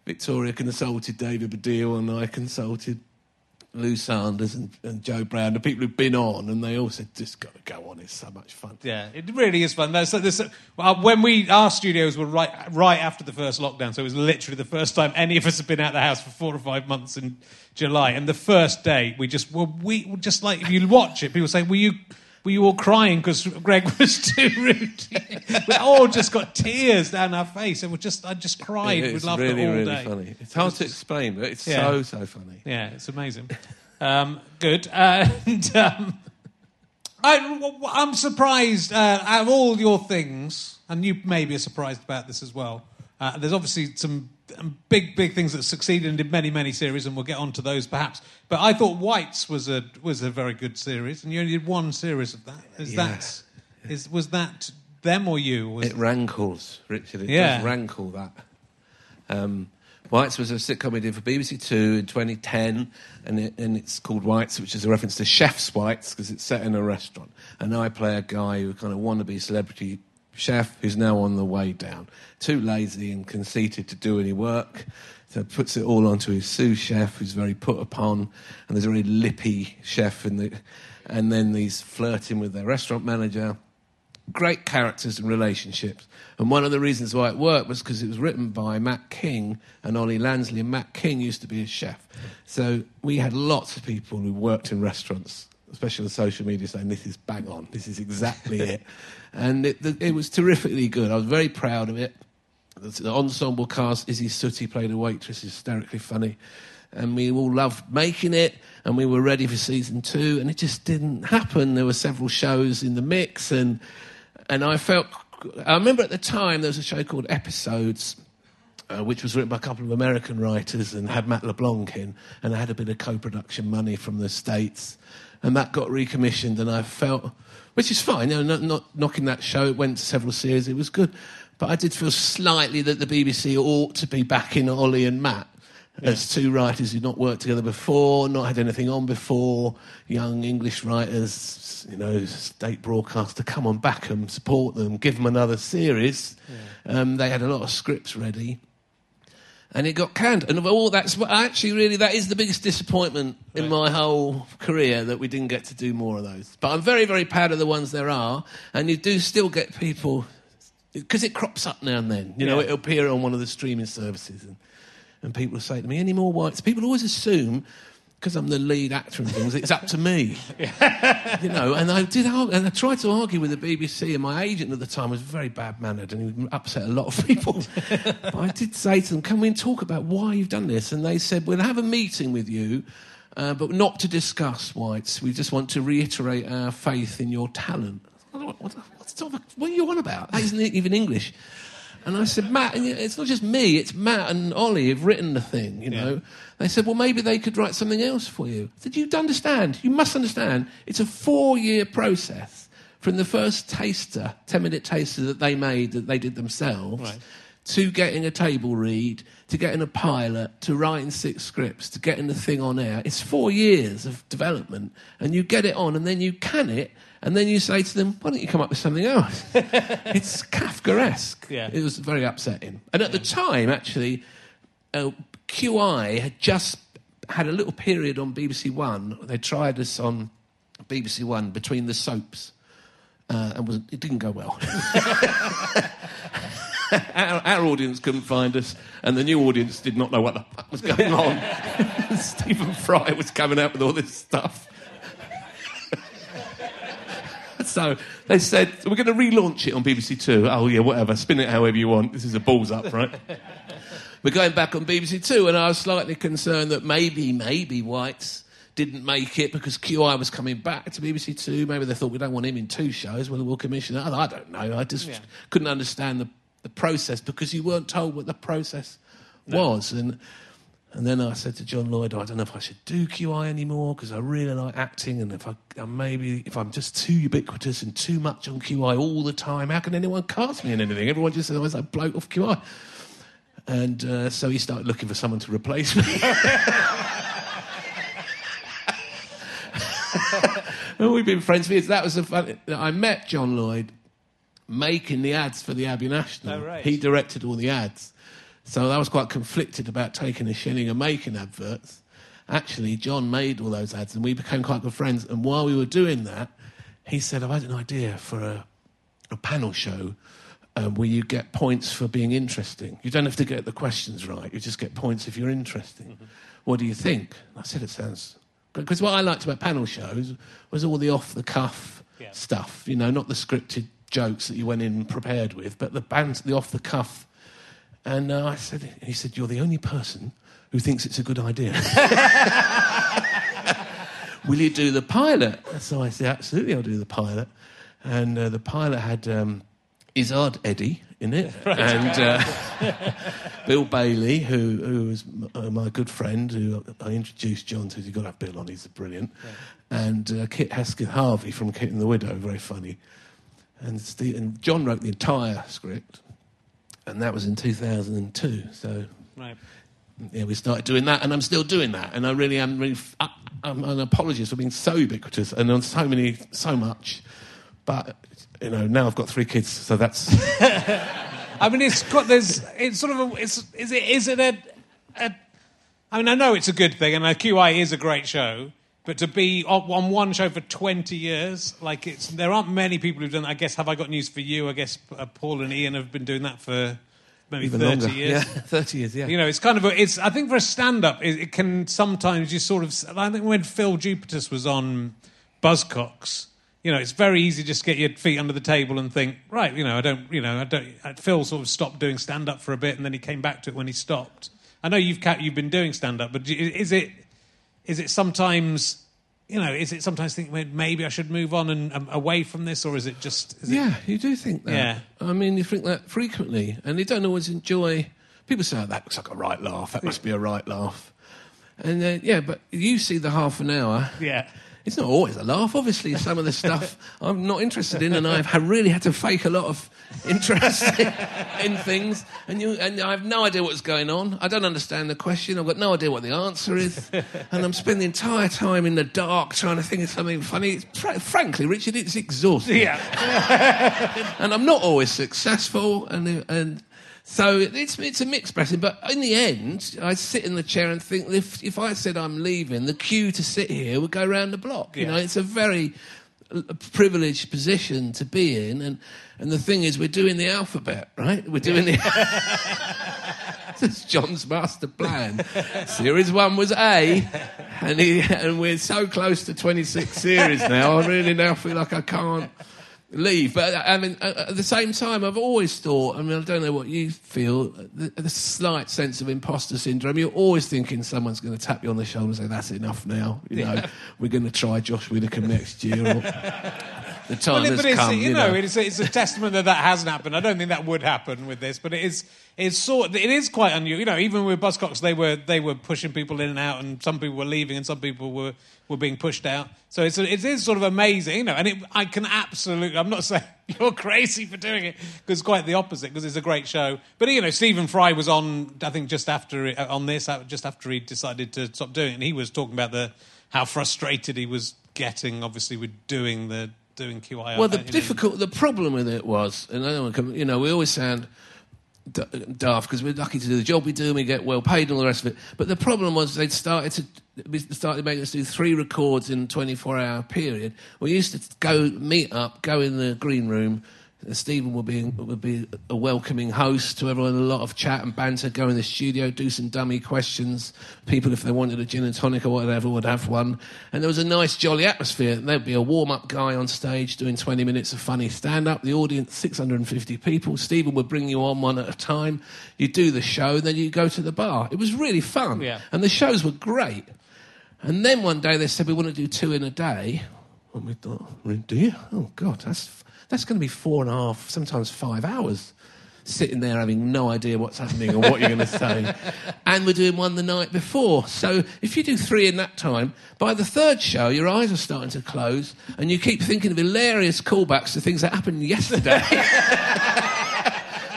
Victoria consulted David Baddiel and I consulted Lou Sanders and, and Joe Brown, the people who've been on, and they all said, just got to go on, it's so much fun. Yeah, it really is fun. There's, there's, well, when we our studios were right right after the first lockdown, so it was literally the first time any of us had been out of the house for four or five months in July. And the first day, we just were we were just like if you watch it, people say, "Were you?" We were you all crying because Greg was too rude? we all just got tears down our face, and we just I just cried. we laughed really, all really day. funny. It's hard to explain, but it's Yeah. so, so funny. Yeah, it's amazing. Um, good. And um, I, I'm surprised uh, out of all your things, and you may be surprised about this as well. Uh, there's obviously some um, big, big things that succeeded and did many, many series, and we'll get on to those perhaps. But I thought Whites was a was a very good series, and you only did one series of that. Is Yeah. that is was that them or you? Was It rankles, Richard. It Yeah. does rankle that. Um, Whites was a sitcom we did for BBC Two in 2010, and, it, and it's called Whites, which is a reference to Chef's Whites because it's set in a restaurant. And I play a guy who kind of wannabe celebrity chef who's now on the way down, too lazy and conceited to do any work. So puts it all onto his sous chef, who's very put upon, and there's a very lippy chef in the, and then he's flirting with their restaurant manager great characters and relationships. And one of the reasons why it worked was because it was written by Matt King and Ollie Lansley, and Matt King used to be a chef. So we had lots of people who worked in restaurants, especially on social media, saying, This is bang on, this is exactly it. And it, it was terrifically good. I was very proud of it. The, ensemble cast, Isy Suttie played a waitress, hysterically funny. And we all loved making it, and we were ready for season two, and it just didn't happen. There were several shows in the mix, and and I felt. I remember at the time there was a show called Episodes, uh, which was written by a couple of American writers and had Matt LeBlanc in, and I had a bit of co-production money from the states, and that got recommissioned, and I felt, which is fine, you know, not, not knocking that show. It went to several series, it was good, but I did feel slightly that the BBC ought to be backing Ollie and Matt. As two writers who'd not worked together before, not had anything on before, young English writers, you know, state broadcaster, come on, back them, support them, give them another series. Um, they had a lot of scripts ready and it got canned. And of all that's actually really that is the biggest disappointment in my whole career that we didn't get to do more of those. But I'm very very proud of the ones there are, and you do still get people because it crops up now and then. You know, Yeah. it'll appear on one of the streaming services, and and people say to me, "Any more whites?" People always assume. Because I'm the lead actor and things, it's up to me, you know. And I did, argue, and I tried to argue with the BBC, and my agent at the time was very bad mannered, and he upset a lot of people. but I did say to them, "Can we talk about why you've done this?" And they said, "We'll have a meeting with you, uh, but not to discuss whites. We just want to reiterate our faith in your talent." What, what, what's the- what are you on about? That isn't even English. And I said, Matt, it's not just me, it's Matt and Ollie have written the thing, you know. They said, well, maybe they could write something else for you. I said, you understand, you must understand, it's a four year process from the first taster, 10 minute taster that they made, that they did themselves, to getting a table read, to getting a pilot, to writing six scripts, to getting the thing on air. It's four years of development, and you get it on, and then you can it, and then you say to them, why don't you come up with something else? it's Kafkaesque. Yeah. It was very upsetting. And at the time, actually, uh, QI had just had a little period on BBC One. They tried us on BBC One between the soaps, uh, and was, it didn't go well. our, our audience couldn't find us, and the new audience did not know what the fuck was going on. Stephen Fry was coming out with all this stuff. so they said, we're going to relaunch it on BBC Two. Oh, yeah, whatever. Spin it however you want. This is a balls up, right? We're going back on BBC Two, and I was slightly concerned that maybe, maybe Whites didn't make it because QI was coming back to BBC Two. Maybe they thought we don't want him in two shows. Well, we'll commission it. I don't know. I just couldn't understand the, the process because you weren't told what the process was. And and then I said to John Lloyd, I don't know if I should do QI anymore because I really like acting, and if I uh, maybe if I'm just too ubiquitous and too much on QI all the time, how can anyone cast me in anything? Everyone just says I was that bloke off QI. And uh, so he started looking for someone to replace me. and we've been friends for years. That was the fun. I met John Lloyd making the ads for the Abbey National. Oh, right. He directed all the ads. So I was quite conflicted about taking a shilling and making adverts. Actually, John made all those ads and we became quite good friends. And while we were doing that, he said, I've had an idea for a, a panel show um, where you get points for being interesting. You don't have to get the questions right, you just get points if you're interesting. What do you think? I said, It sounds because what I liked about panel shows was all the off the cuff Yeah. stuff, you know, not the scripted jokes that you went in prepared with, but the the off the cuff. And uh, I said, he said, You're the only person who thinks it's a good idea. Will you do the pilot? So I said, Absolutely, I'll do the pilot. And uh, the pilot had um, Izzard Eddie in it, and uh, Bill Bailey, who, who was uh, my good friend, who I introduced John to. You've got to have Bill on, he's brilliant. And uh, Kit Hesketh-Harvey from Kit and the Widow, very funny. And, Steve, and John wrote the entire script, and that was in 2002. So Right. yeah, we started doing that, and I'm still doing that. And I really am really. F- I, I'm an apologist for being so ubiquitous and on so many, so much. But you know, now I've got three kids, so that's I mean, it's got there's it's sort of a, it's is it is it a, a I mean, I know it's a good thing, and uh, QI is a great show, but to be on, on one show for twenty years, like it's there aren't many people who've done. that. I guess have I got news for you? I guess uh, Paul and Ian have been doing that for maybe even thirty longer. years. Yeah, thirty years. Yeah. You know, it's kind of a, it's. I think for a stand-up, it, it can sometimes you sort of. I think when Phil Jupitus was on Buzzcocks, you know, it's very easy just to get your feet under the table and think, right, you know, I don't, you know, I don't. Phil sort of stopped doing stand-up for a bit, and then he came back to it when he stopped. I know you've you've been doing stand-up, but is it is it sometimes, you know, is it sometimes think well, maybe I should move on and um, away from this, or is it just? Is it, Yeah, you do think that. Yeah. I mean, you think that frequently, and you don't always enjoy. People say, oh, "That looks like a right laugh. That must be a right laugh." And then yeah, but you see the half an hour. yeah. It's not always a laugh. Obviously, some of the stuff I'm not interested in, and I've really had to fake a lot of interest in, in things. And you, and I have no idea what's going on. I don't understand the question. I've got no idea what the answer is, and I'm spending the entire time in the dark trying to think of something funny. Fr- frankly, Richard, it's exhausting Yeah. and I'm not always successful, and and so it's it's a mixed blessing. But in the end, I sit in the chair and think if if I said I'm leaving, the queue to sit here would go round the block. You Yeah. know, it's a very uh, privileged position to be in, and and the thing is, we're doing the alphabet, right? We're doing the. That's John's master plan. Series one was A, and he, and we're so close to 26 series now. I really now feel like I can't leave. But uh, I mean, at at the same time, I've always thought. I mean, I don't know what you feel. The, the slight sense of imposter syndrome. You're always thinking someone's going to tap you on the shoulder and say, "That's enough now." You know, we're going to try Josh Widdicombe next year. Or, the time Well, has but it's, come. you know, it's, a, it's a testament that that hasn't happened. I don't think that would happen with this, but it is. It's sort. It is quite unusual. You know, even with Buzzcocks, they were they were pushing people in and out, and some people were leaving, and some people were, were being pushed out. So it's it is sort of amazing, you know. And it, I can absolutely. I'm not saying you're crazy for doing it because quite the opposite. Because it's a great show. But you know, Stephen Fry was on. I think just after on this, uh, just after he decided to stop doing it, and he was talking about the how frustrated he was getting, obviously, with doing the doing QI. Well, the difficult, the problem with it was, and I don't want to come, you know, we always sound d- daft because we're lucky to do the job we do and we get well paid and all the rest of it. But the problem was they'd started to we started making us do three records in a 24 hour period. We used to go meet up, go in the green room, Stephen will be would be a welcoming host to everyone. A lot of chat and banter. Go in the studio, do some dummy questions. People, if they wanted a gin and tonic or whatever, would have one. And there was a nice, jolly atmosphere. There'd be a warm up guy on stage doing 20 minutes of funny stand up. The audience, 650 people. Stephen would bring you on one at a time. You do the show, then you go to the bar. It was really fun. Yeah. And the shows were great. And then one day they said, we want to do two in a day. And we thought, "Really, do you? Oh, God, that's, that's going to be four and a half, sometimes five hours sitting there having no idea what's happening or what you're going to say. And we're doing one the night before. So if you do three in that time, by the third show, your eyes are starting to close and you keep thinking of hilarious callbacks to things that happened yesterday.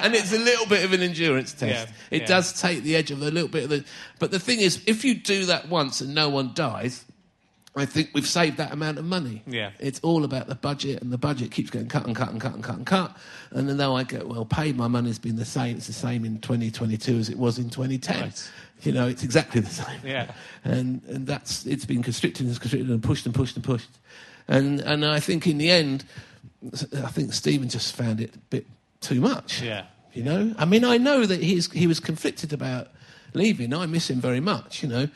and it's a little bit of an endurance test. Yeah, It yeah. does take the edge of a little bit of the. But the thing is, if you do that once and no one dies, I think we've saved that amount of money. Yeah. It's all about the budget, and the budget keeps getting cut and cut and cut and cut and cut. And then though I get well paid, my money's been the same. It's the same in 2022 as it was in 2010. Right. You know, it's exactly the same. Yeah. And and that's it's been constricted and constricted and pushed and pushed and pushed. And and I think in the end, I think Stephen just found it a bit too much. Yeah. You know, I mean, I know that he's he was conflicted about leaving. I miss him very much. You know,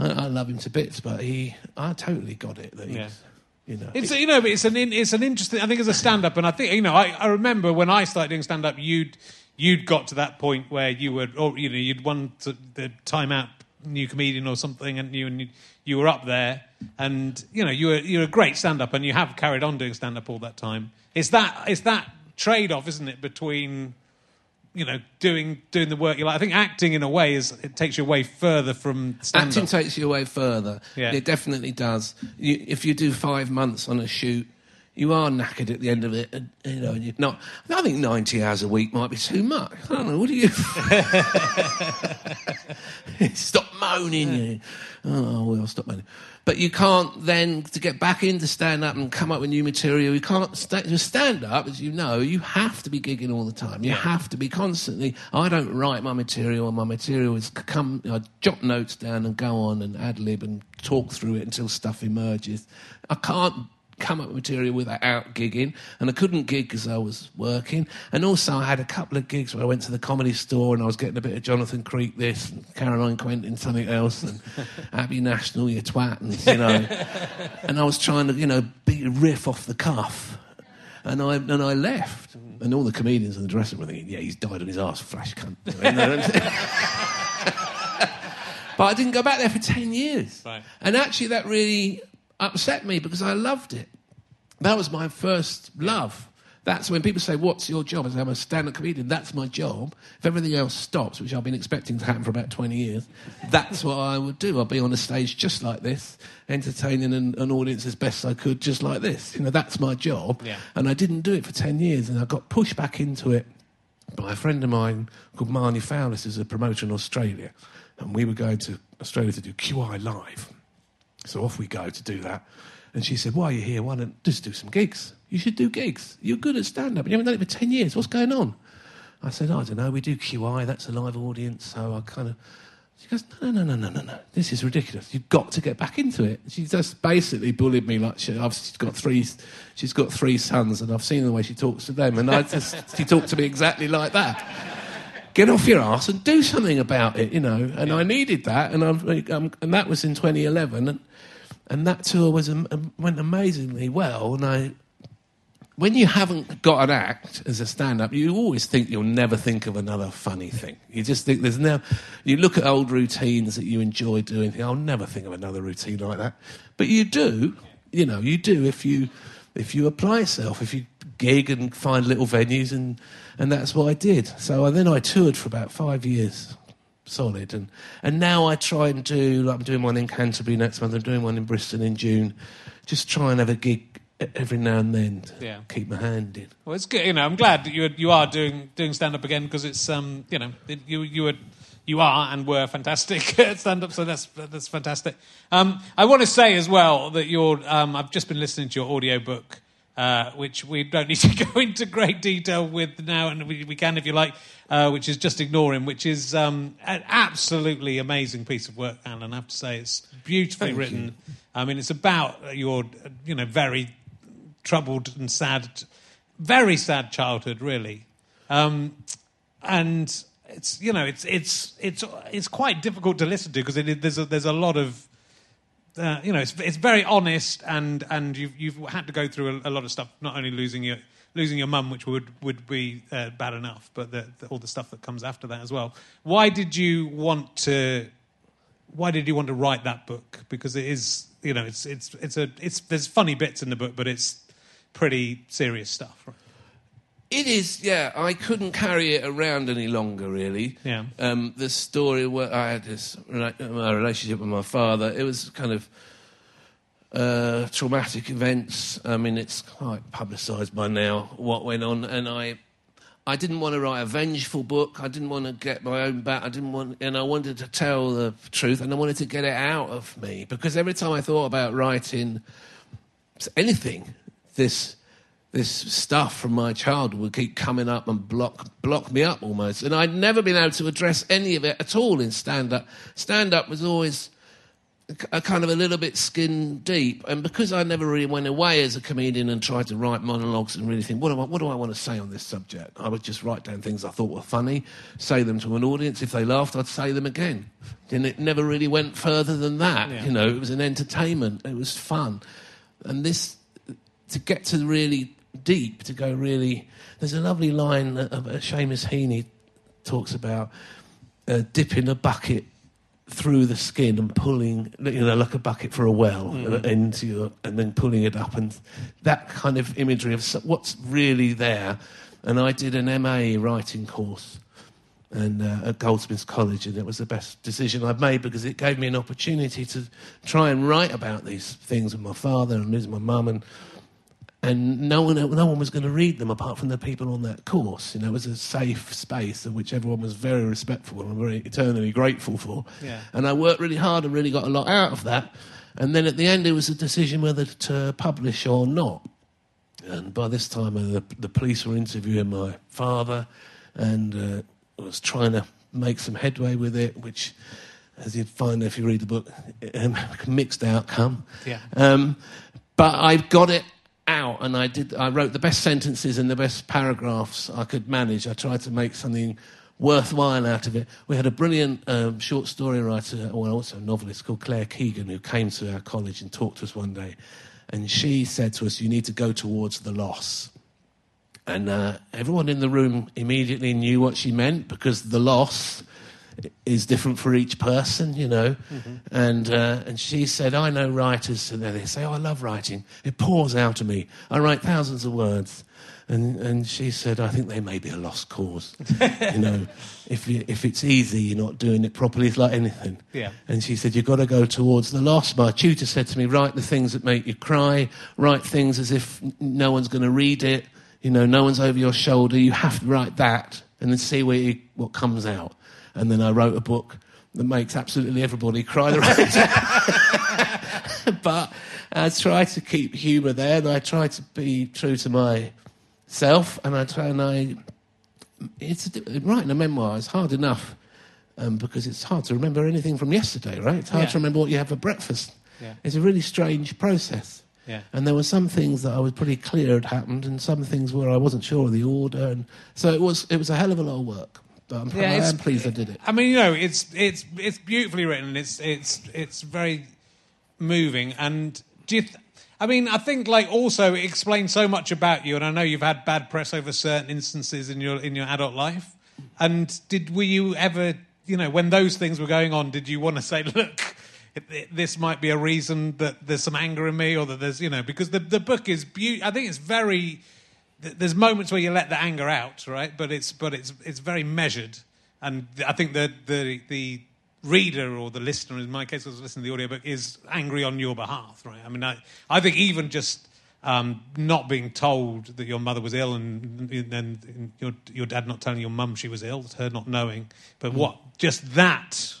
I, I love him to bits, but he, I totally got it that he's, Yeah. you know, It's you know, but it's an in, it's an interesting. I think as a stand-up, and I think you know, I, I remember when I started doing stand-up, you'd you'd got to that point where you were, or you know, you'd won to the Time Out new comedian or something, and you and you, you were up there, and you know, you were you're a great stand-up, and you have carried on doing stand-up all that time. It's that it's that trade-off, isn't it, between you know doing doing the work you like. I think acting in a way is it takes you away further from stand-up. Acting takes you away further. Yeah. It definitely does. You, if you do five months on a shoot, you are knackered at the end of it. And, you know, and you're not. I think ninety hours a week might be too much. I don't know. What do you? stop moaning. You. Oh well, stop moaning. But you can't then to get back into stand up and come up with new material. You can't to stand up, as you know. You have to be gigging all the time. You have to be constantly. I don't write my material, and my material is come. I jot notes down and go on and ad lib and talk through it until stuff emerges. I can't come up with material without gigging, and I couldn't gig because I was working. And also, I had a couple of gigs where I went to the comedy store and I was getting a bit of Jonathan Creek this, and Caroline Quentin something else, and Abbey National, you twat, and you know. and I was trying to, you know, be a riff off the cuff. And I and I left, and all the comedians in the dressing room were thinking, "Yeah, he's died on his ass, flash cunt." You know what I'm saying? but I didn't go back there for ten years, Right. and actually that really upset me because I loved it. That was my first love. That's when people say, What's your job? I say, I'm a stand up comedian. That's my job. If everything else stops, which I've been expecting to happen for about 20 years, that's what I would do. I'd be on a stage just like this, entertaining an, an audience as best I could, just like this. You know, that's my job. Yeah. And I didn't do it for 10 years, and I got pushed back into it by a friend of mine called Marnie Fowlis, who's a promoter in Australia. And we were going to Australia to do QI Live. So off we go to do that. And she said, Why are you here? Why don't just do some gigs? You should do gigs. You're good at stand up. You haven't done it for 10 years. What's going on? I said, I don't know. We do QI. That's a live audience. So I kind of. She goes, No, no, no, no, no, no. This is ridiculous. You've got to get back into it. She just basically bullied me like she, I've, she's got three. She's got three sons, and I've seen the way she talks to them, and I just she talked to me exactly like that get off your ass and do something about it, you know. And I needed that, and I'm, um, and that was in 2011, and and that tour was am- went amazingly well. And I, when you haven't got an act as a stand-up, you always think you'll never think of another funny thing. You just think there's no. You look at old routines that you enjoy doing. I'll never think of another routine like that, but you do. You know, you do if you if you apply yourself, if you gig and find little venues, and and that's what I did. So I, then I toured for about five years, solid, and and now I try and do like I'm doing one in Canterbury next month. I'm doing one in Bristol in June. Just try and have a gig every now and then to Yeah. keep my hand in. Well, it's good. You know, I'm glad that you you are doing doing stand up again because it's um you know it, you you were you are and were fantastic at stand up, so that's that's fantastic. Um, I want to say as well that you're um, I've just been listening to your audiobook. Uh, which we don't need to go into great detail with now, and we, we can if you like, uh, which is just ignore him, which is um, an absolutely amazing piece of work, Alan. I have to say, it's beautifully Thank written. you. I mean, it's about your, you know, very troubled and sad very sad childhood, really, um, and it's you know it's it's it's it's quite difficult to listen to because there's a, there's a lot of uh, you know it's it's very honest and and you've you've had to go through a, a lot of stuff, not only losing your losing your mum, which would would be uh, bad enough, but the, the, all the stuff that comes after that as well. Why did you want to? Why did you want to write that book? Because it is, you know, it's it's it's a it's there's funny bits in the book, but it's pretty serious stuff. Right? It is, yeah. I couldn't carry it around any longer, really. Yeah. Um, the story where I had this my relationship with my father, it was kind of uh, traumatic events. I mean, it's quite publicised by now what went on, and I, I didn't want to write a vengeful book. I didn't want to get my own back. I didn't want, and I wanted to tell the truth, and I wanted to get it out of me because every time I thought about writing anything, this this stuff from my childhood would keep coming up and block block me up almost. And I'd never been able to address any of it at all in stand up. Stand up was always a kind of a little bit skin deep, and because I never really went away as a comedian and tried to write monologues and really think, what do I, what do I want to say on this subject? I would just write down things I thought were funny, say them to an audience. If they laughed, I'd say them again, and it never really went further than that. Yeah. You know, it was an entertainment, it was fun, and this to get to really deep, to go really. There's a lovely line that uh, Seamus Heaney talks about uh, dipping a bucket through the skin and pulling, you know, like a bucket for a well uh, into your, and then pulling it up, and that kind of imagery of what's really there. And I did an MA writing course and uh, at Goldsmiths College, and it was the best decision I've made because it gave me an opportunity to try and write about these things with my father and losing my mum, and and no one no one was going to read them apart from the people on that course. You know, it was a safe space in which everyone was very respectful and very eternally grateful for. Yeah. And I worked really hard and really got a lot out of that. And then at the end, it was a decision whether to publish or not. And by this time, uh, the, the police were interviewing my father, and uh, was trying to make some headway with it, which, as you'd find if you read the book, um, mixed outcome. Yeah. Um, but I've got it out, and I did. I wrote the best sentences and the best paragraphs I could manage. I tried to make something worthwhile out of it. We had a brilliant um, short story writer, well, also a novelist called Claire Keegan, who came to our college and talked to us one day, and she said to us, "You need to go towards the loss." And uh, everyone in the room immediately knew what she meant because the loss is different for each person, you know. And uh, and she said, I know writers, and they say, oh, I love writing. It pours out of me. I write thousands of words. And, and she said, I think they may be a lost cause. you know, if, you, if it's easy, you're not doing it properly. It's like anything. Yeah. And she said, You've got to go towards the loss. My tutor said to me, Write the things that make you cry, write things as if no one's going to read it. You know, no one's over your shoulder. You have to write that and then see where you, what comes out. And then I wrote a book that makes absolutely everybody cry the right time. but I try to keep humour there and I try to be true to myself and I try and I. It's writing a memoir is hard enough um, because it's hard to remember anything from yesterday, right? It's hard Yeah. to remember what you had for breakfast. Yeah. It's a really strange process. Yeah. And there were some things that I was pretty clear had happened, and some things where I wasn't sure of the order, and so it was it was a hell of a lot of work. But I'm, I am pleased I did it. I mean, you know, it's it's it's beautifully written. It's it's it's very moving. And do you? Th- I mean, I think like also it explains so much about you. And I know you've had bad press over certain instances in your in your adult life. And did were you ever, you know, when those things were going on, did you want to say, look? This might be a reason that there's some anger in me, or that there's, you know, because the the book is beautiful. I think it's very there's moments where you let the anger out, right? But it's but it's it's very measured, and I think the the the reader or the listener, in my case, was listening to the audiobook, is angry on your behalf, right? I mean, I I think even just um, not being told that your mother was ill and then your your dad not telling your mum she was ill, her not knowing, but what just that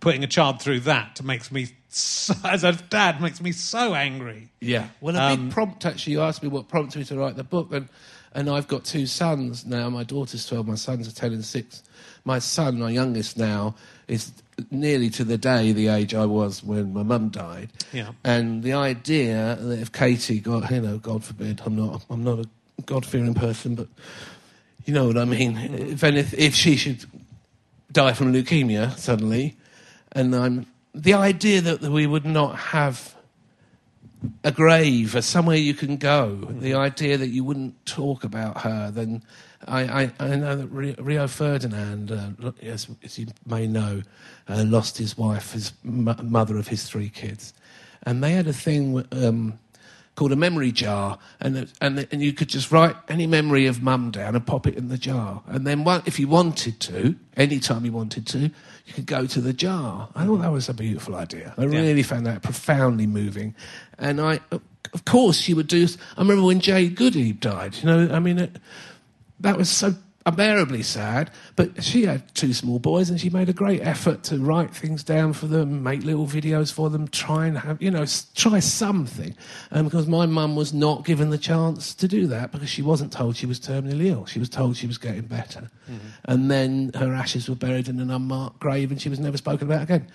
putting a child through that makes me so, as a dad makes me so angry. Yeah. Well, a Um, big prompt actually. You asked me what prompted me to write the book, and and I've got two sons now. My daughter's twelve. My sons are ten and six. My son, my youngest now, is nearly to the day the age I was when my mum died. Yeah. And the idea that if Katie got, you know, God forbid, I'm not, I'm not a God fearing person, but you know what I mean. If anyth if she should die from leukemia suddenly, and I'm the idea that, we would not have a grave or somewhere you can go, the idea that you wouldn't talk about her, then I, I, I know that Rio, Rio Ferdinand, uh, as, as you may know, uh, lost his wife, his m- mother of his three kids. And they had a thing um, called a memory jar, and, and, and you could just write any memory of mum down and pop it in the jar. And then one, if you wanted to, any time you wanted to, you could go to the jar. I thought that was a beautiful idea. I really found that profoundly moving. And I, of course, she would do. I remember when Jade Goody died. You know, I mean, it, that was so unbearably sad. But she had two small boys, and she made a great effort to write things down for them, make little videos for them, try and have, you know, try something. Um, because my mum was not given the chance to do that because she wasn't told she was terminally ill. She was told she was getting better. And then her ashes were buried in an unmarked grave, and she was never spoken about again.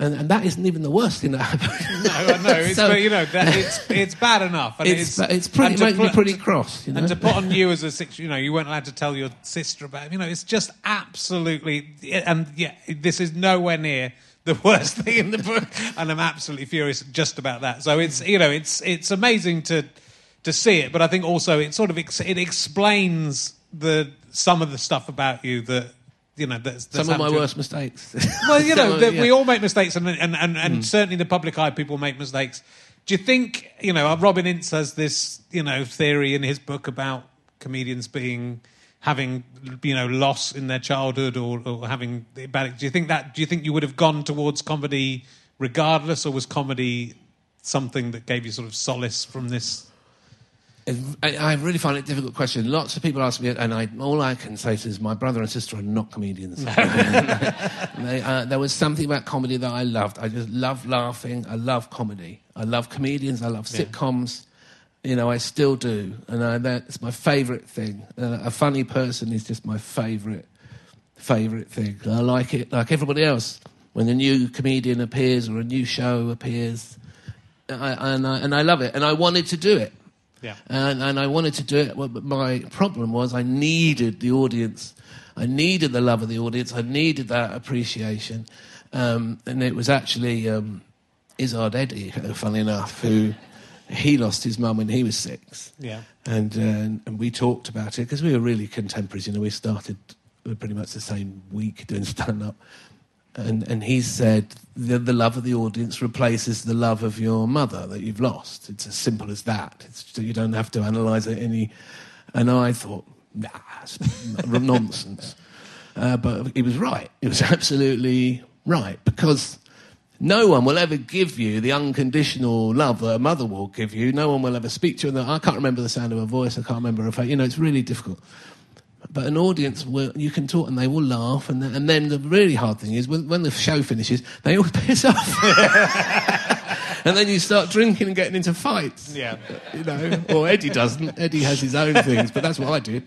And, and that isn't even the worst thing that happened. No, I know. It's, So- but, you know, that, it's it's bad enough. And it's, it's pretty, and to makes me put- pretty cross. You know? And to put on you as a six, you know, you weren't allowed to tell your sister about. it. You know, it's just absolutely. And yeah, this is nowhere near the worst thing in the book, and I'm absolutely furious just about that. So it's mm. you know, it's it's amazing to to see it, but I think also it sort of ex- it explains the some of the stuff about you that. You know, that's, that's Some of my worst mistakes. well, you know, yeah. we all make mistakes, and and and, and hmm. certainly the public eye people make mistakes. Do you think you know? Uh, Robin Ince has this you know theory in his book about comedians being having you know loss in their childhood or, or having bad. Do you think that? Do you think you would have gone towards comedy regardless, or was comedy something that gave you sort of solace from this? I, I really find it a difficult question. Lots of people ask me, and I, all I can say is my brother and sister are not comedians. they, uh, there was something about comedy that I loved. I just love laughing. I love comedy. I love comedians. I love sitcoms. You know, I still do, and I, that's my favourite thing. Uh, a funny person is just my favourite favourite thing. I like it like everybody else. When a new comedian appears or a new show appears, I, and, I, and I love it. And I wanted to do it. Yeah. And, and I wanted to do it, well, but my problem was I needed the audience. I needed the love of the audience. I needed that appreciation. Um, and it was actually um, Izzard Eddie, uh, funnily enough, who he lost his mum when he was six. Yeah. And, uh, and we talked about it because we were really contemporaries. You know, we started pretty much the same week doing stand up. And, and he said the, the love of the audience replaces the love of your mother that you've lost. It's as simple as that. It's, you don't have to analyse it any. And I thought, nah, it's nonsense. Uh, but he was right. He was absolutely right because no one will ever give you the unconditional love that a mother will give you. No one will ever speak to you. I can't remember the sound of her voice. I can't remember her face. You know, it's really difficult. But an audience, will, you can talk and they will laugh. And then, and then the really hard thing is when, when the show finishes, they all piss off. and then you start drinking and getting into fights. Yeah. You know, or Eddie doesn't. Eddie has his own things, but that's what I did.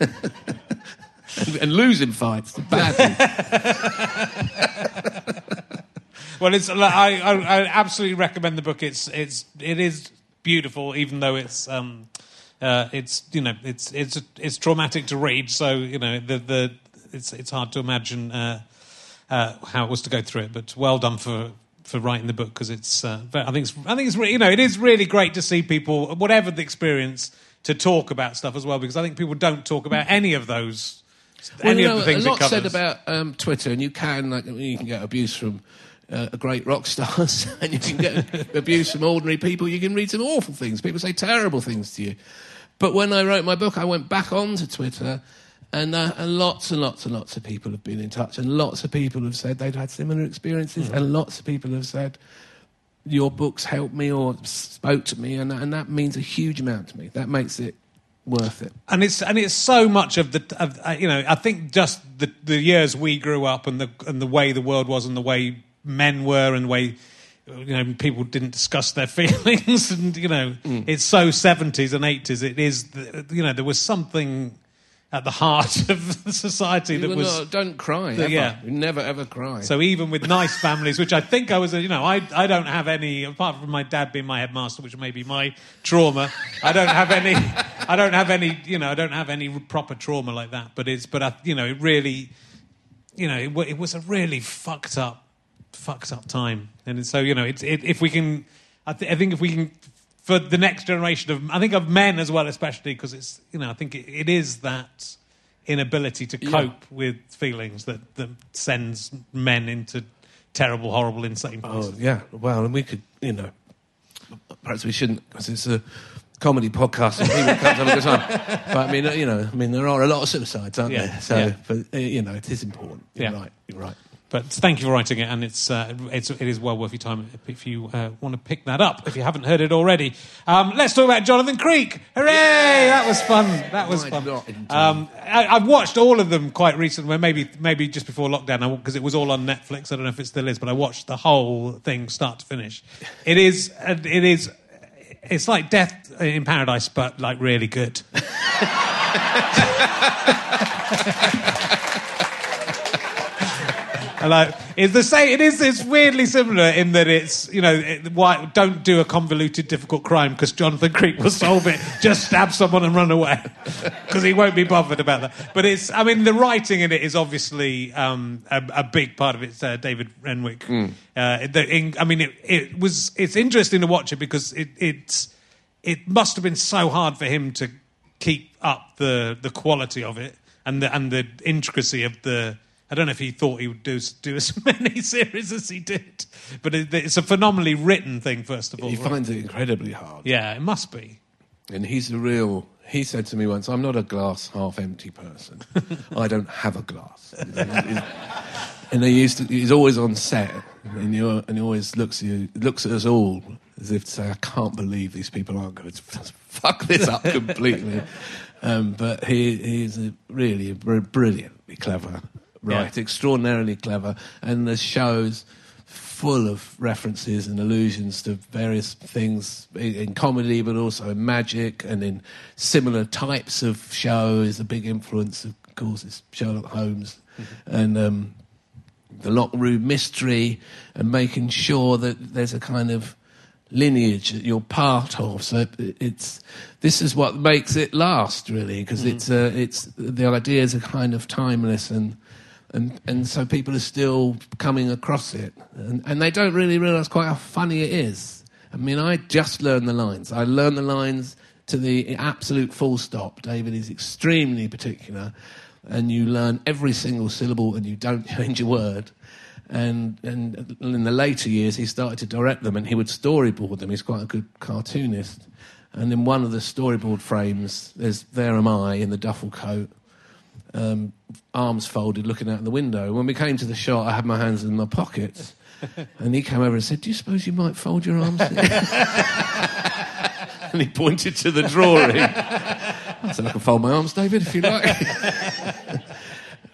and, and losing fights badly. Well, it's I, I I absolutely recommend the book. It's it's it is beautiful, even though it's um uh it's you know it's it's it's traumatic to read. So you know the the it's it's hard to imagine uh, uh, how it was to go through it. But well done for for writing the book because it's uh, I think it's I think it's re- you know it is really great to see people whatever the experience to talk about stuff as well because I think people don't talk about any of those. Well, any you of the things a lot said about um, Twitter, and you can like you can get abuse from uh, great rock stars, and you can get abuse from ordinary people. You can read some awful things. People say terrible things to you. But when I wrote my book, I went back onto Twitter, and, uh, and lots and lots and lots of people have been in touch, and lots of people have said they'd had similar experiences, Mm-hmm. and lots of people have said your books helped me or spoke to me, and, and that means a huge amount to me. That makes it worth it. and it's and it's so much of the of, uh, you know I think just the the years we grew up and the and the way the world was and the way men were and the way you know people didn't discuss their feelings and you know Mm. it's so 70s and 80s it is you know there was something at the heart of the society that was. not- don't cry. the- yeah. You never ever cry. So even with nice families, which I think I was, a, you know, I I don't have any apart from my dad being my headmaster, which may be my trauma. I don't have any. I don't have any. You know, I don't have any proper trauma like that. But it's but I, you know, it really, you know, it, it was a really fucked up, fucked up time. And so you know, it's it, if we can, I, th- I think if we can. For the next generation of, I think of men as well, especially because it's, you know, I think it, it is that inability to cope with feelings that, that sends men into terrible, horrible, insane oh, places. Oh yeah, well, and we could, you know, perhaps we shouldn't because it's a comedy podcast and people can't have a good time. But I mean, you know, I mean, there are a lot of suicides, aren't Yeah, there? So, yeah. but you know, it is important. You're Yeah. right. You're right. But thank you for writing it, and it's, uh, it's it is well worth your time if you uh, want to pick that up if you haven't heard it already. Um, let's talk about Jonathan Creek. Hooray! That was fun. That was fun. Um, I, I've watched all of them quite recently, maybe maybe just before lockdown, because it was all on Netflix. I don't know if it still is, but I watched the whole thing start to finish. It is uh, it is it's like Death in Paradise, but like really good. Like it's the same. It is. It's weirdly similar in that it's you know it, why don't do a convoluted, difficult crime because Jonathan Creek will solve it. Just stab someone and run away because he won't be bothered about that. But it's. I mean, the writing in it is obviously um, a, a big part of it. It's uh, David Renwick. Uh, the, in, I mean, it, it was. It's interesting to watch it because it it's it must have been so hard for him to keep up the the quality of it and the and the intricacy of the. I don't know if he thought he would do do as many series as he did, but it, it's a phenomenally written thing. First of all, He right? finds it incredibly hard. yeah, it must be. And he's a real. He said to me once, "I'm not a glass half empty person. I don't have a glass." and he used to. He's always on set, and, you and he always looks at you, looks at us all as if to say, "I can't believe these people aren't going to fuck this up completely." um, but he he's a, really br- brilliantly clever, right? Extraordinarily clever, and the shows full of references and allusions to various things in, comedy, but also in magic and in similar types of shows. A big influence, of course, is Sherlock Holmes and um, the lock room mystery, and making sure that there's a kind of lineage that you're part of. So it's this is what makes it last, really, because it's uh, it's the ideas are kind of timeless and and and so people are still coming across it, and, and they don't really realise quite how funny it is. I mean, I just learned the lines. I learned the lines to the absolute full stop. David is extremely particular, and you learn every single syllable, and you don't change a word. And and in the later years, he started to direct them, and he would storyboard them. He's quite a good cartoonist. And in one of the storyboard frames, there's there am I in the duffel coat, um, arms folded, looking out the window. When we came to the shot, I had my hands in my pockets, and he came over and said, "Do you suppose you might fold your arms?" and he pointed to the drawing. I said, "I can fold my arms, David, if you like."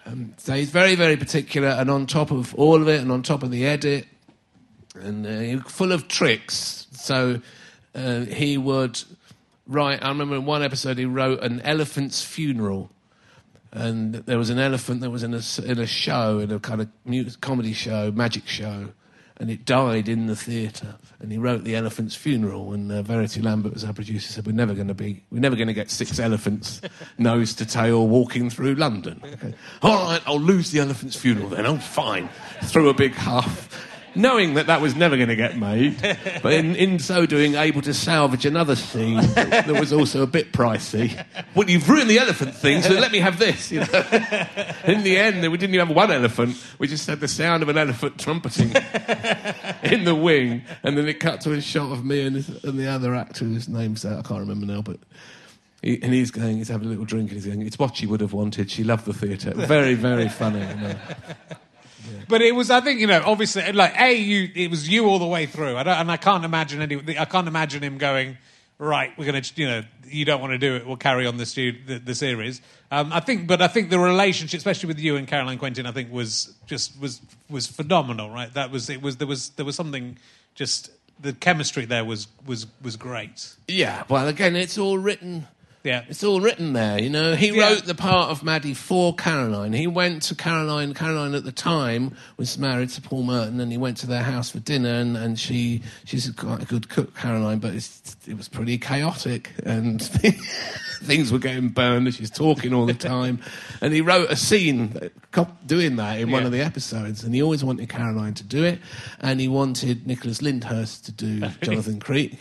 um, so he's very, very particular, and on top of all of it, and on top of the edit, and uh, full of tricks. So uh, he would write. I remember in one episode he wrote an elephant's funeral, and there was an elephant that was in a in a show, in a kind of mu- comedy show, magic show, and it died in the theatre. And he wrote the elephant's funeral. And uh, Verity Lambert was our producer. Said we're never going to be, we're never going to get six elephants, nose to tail, walking through London. Okay. All right, I'll lose the elephant's funeral then. I'm fine. Threw a big huff. Knowing that that was never going to get made, but in, in so doing, able to salvage another scene that was also a bit pricey. Well, you've ruined the elephant thing, so let me have this. You know? In the end, we didn't even have one elephant. We just had the sound of an elephant trumpeting in the wing, and then it cut to a shot of me and, and the other actor whose name's uh, I can't remember now, but. He, and he's going, he's having a little drink, and he's going, it's what she would have wanted. She loved the theatre. Very, very funny. you know. But it was, I think, you know, obviously, like a you, it was you all the way through. I don't, and I can't imagine any. I can't imagine him going. Right, we're going to, you know, you don't want to do it. We'll carry on the the series. Um, I think, but I think the relationship, especially with you and Caroline Quentin, I think was just was was phenomenal. Right, that was it. Was there was there was something just the chemistry there was was was great. Yeah, well, again, it's all written Yeah. It's all written there, you know. He Yeah. wrote the part of Maddie for Caroline. He went to Caroline. Caroline at the time was married to Paul Merton, and he went to their house for dinner. And, and she she's quite a good cook, Caroline, but it's, it was pretty chaotic, and things were getting burned. And she's talking all the time. and he wrote a scene cop- doing that in one of the episodes, and he always wanted Caroline to do it, and he wanted Nicholas Lyndhurst to do Jonathan Creek.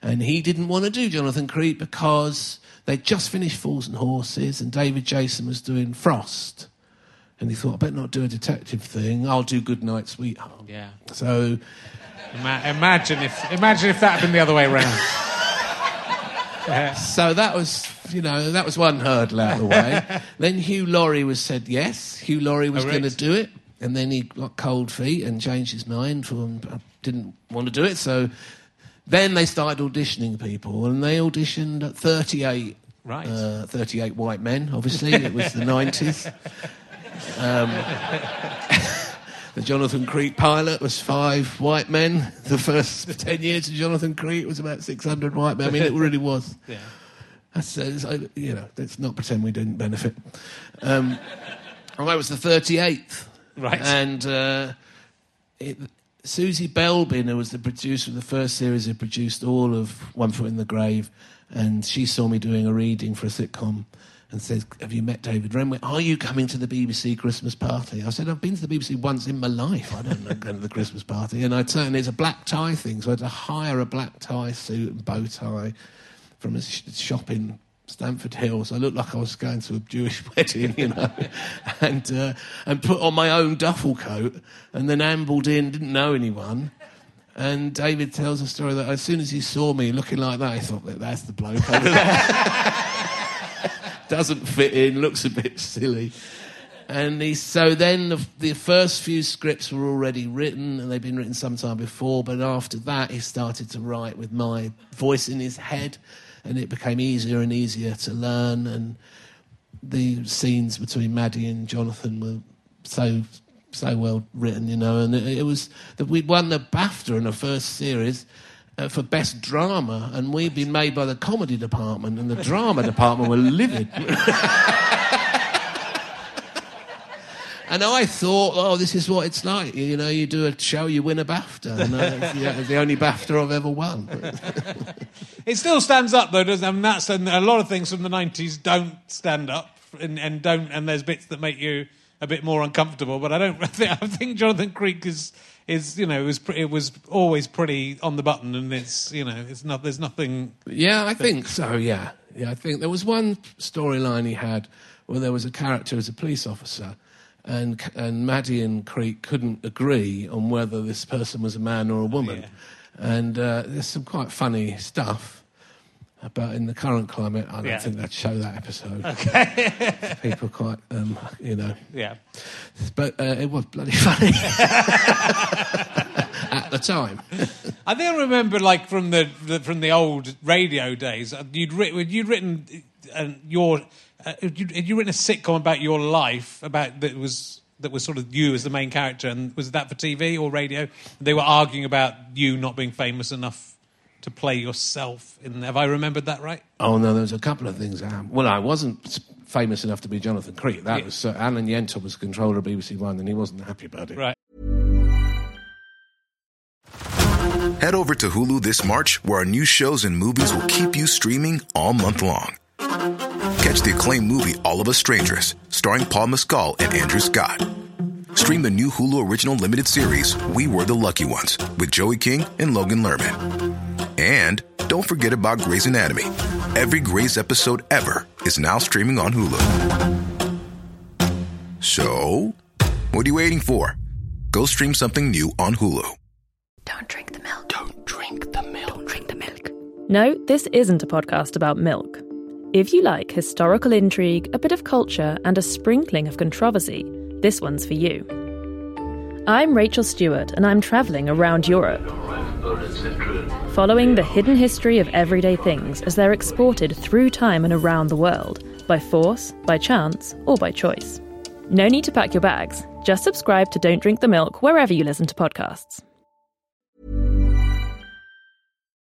And he didn't want to do Jonathan Creek because they'd just finished Fools and Horses and David Jason was doing Frost. And he thought, I better not do a detective thing. I'll do Good Night, Sweetheart. Yeah. So, Ima- imagine if imagine if that had been the other way around. so that was, you know, that was one hurdle out of the way. then Hugh Laurie was said yes. Hugh Laurie was Oh, going to do it. And then he got cold feet and changed his mind for uh, didn't want to do it. So then they started auditioning people, and they auditioned at 38 Right. uh, 38 white men, obviously. it was the 90s. Um, the Jonathan Creek pilot was five white men. The first 10 years of Jonathan Creek was about 600 white men. I mean, it really was. Yeah. That's, uh, you know, let's not pretend we didn't benefit. Um, I was the 38th. Right. And uh, it, Susie Belbin, who was the producer of the first series, had produced all of One Foot in the Grave, and she saw me doing a reading for a sitcom and said, Have you met David Renwick? Are you coming to the BBC Christmas party? I said, I've been to the BBC once in my life. I don't know going to the Christmas party. And I turned, it's a black tie thing, so I had to hire a black tie suit and bow tie from a sh- shop in Stamford Hills. I looked like I was going to a Jewish wedding, you know, and uh, and put on my own duffel coat, and then ambled in, didn't know anyone. And David tells a story that as soon as he saw me looking like that, he thought that that's the bloke over there. Doesn't fit in, looks a bit silly. And he, so then the, the first few scripts were already written, and they'd been written sometime before. But after that, he started to write with my voice in his head, and it became easier and easier to learn. And the scenes between Maddie and Jonathan were so so well written, you know. And it, it was that we won the BAFTA in the first series. Uh, for best drama, and we'd been made by the comedy department, and the drama department were livid. And I thought, oh, this is what it's like. You know, you do a show, you win a BAFTA. And uh, it's the, it's the only BAFTA I've ever won. It still stands up though, doesn't it? I mean, that's and a lot of things from the nineties don't stand up and, and don't and there's bits that make you a bit more uncomfortable. But I don't. I think, I think Jonathan Creek is is you know it was it was always pretty on the button and it's you know it's not there's nothing. Yeah, I think so. Yeah, yeah. I think there was one storyline he had where there was a character as a police officer, and and Maddie and Creek couldn't agree on whether this person was a man or a woman, and uh, there's some quite funny stuff. But in the current climate, I don't Yeah. think they'd show that episode. Okay. People quite, um, you know. Yeah. But uh, it was bloody funny at the time. I think I remember, like from the, the from the old radio days, uh, you'd written you'd written uh, your uh, you'd, you'd written a sitcom about your life about that was that was sort of you as the main character, and was that for TV or radio? They were arguing about you not being famous enough to play yourself. In have I remembered that right? Oh no, there was a couple of things. Um, well, I wasn't famous enough to be Jonathan Creek. That Yeah. was uh, Alan Yentob was controller of BBC One, and he wasn't happy about it. Right. Head over to Hulu this March, where our new shows and movies will keep you streaming all month long. Catch the acclaimed movie All of Us Strangers, starring Paul Mescal and Andrew Scott. Stream the new Hulu original limited series We Were the Lucky Ones with Joey King and Logan Lerman. And don't forget about Grey's Anatomy. Every Grey's episode ever is now streaming on Hulu. So, what are you waiting for? Go stream something new on Hulu. Don't drink the milk. Don't drink the milk. Don't drink the milk. No, this isn't a podcast about milk. If you like historical intrigue, a bit of culture, and a sprinkling of controversy, this one's for you. I'm Rachel Stewart, and I'm travelling around Europe, following the hidden history of everyday things as they're exported through time and around the world, by force, by chance, or by choice. No need to pack your bags. Just subscribe to Don't Drink the Milk wherever you listen to podcasts.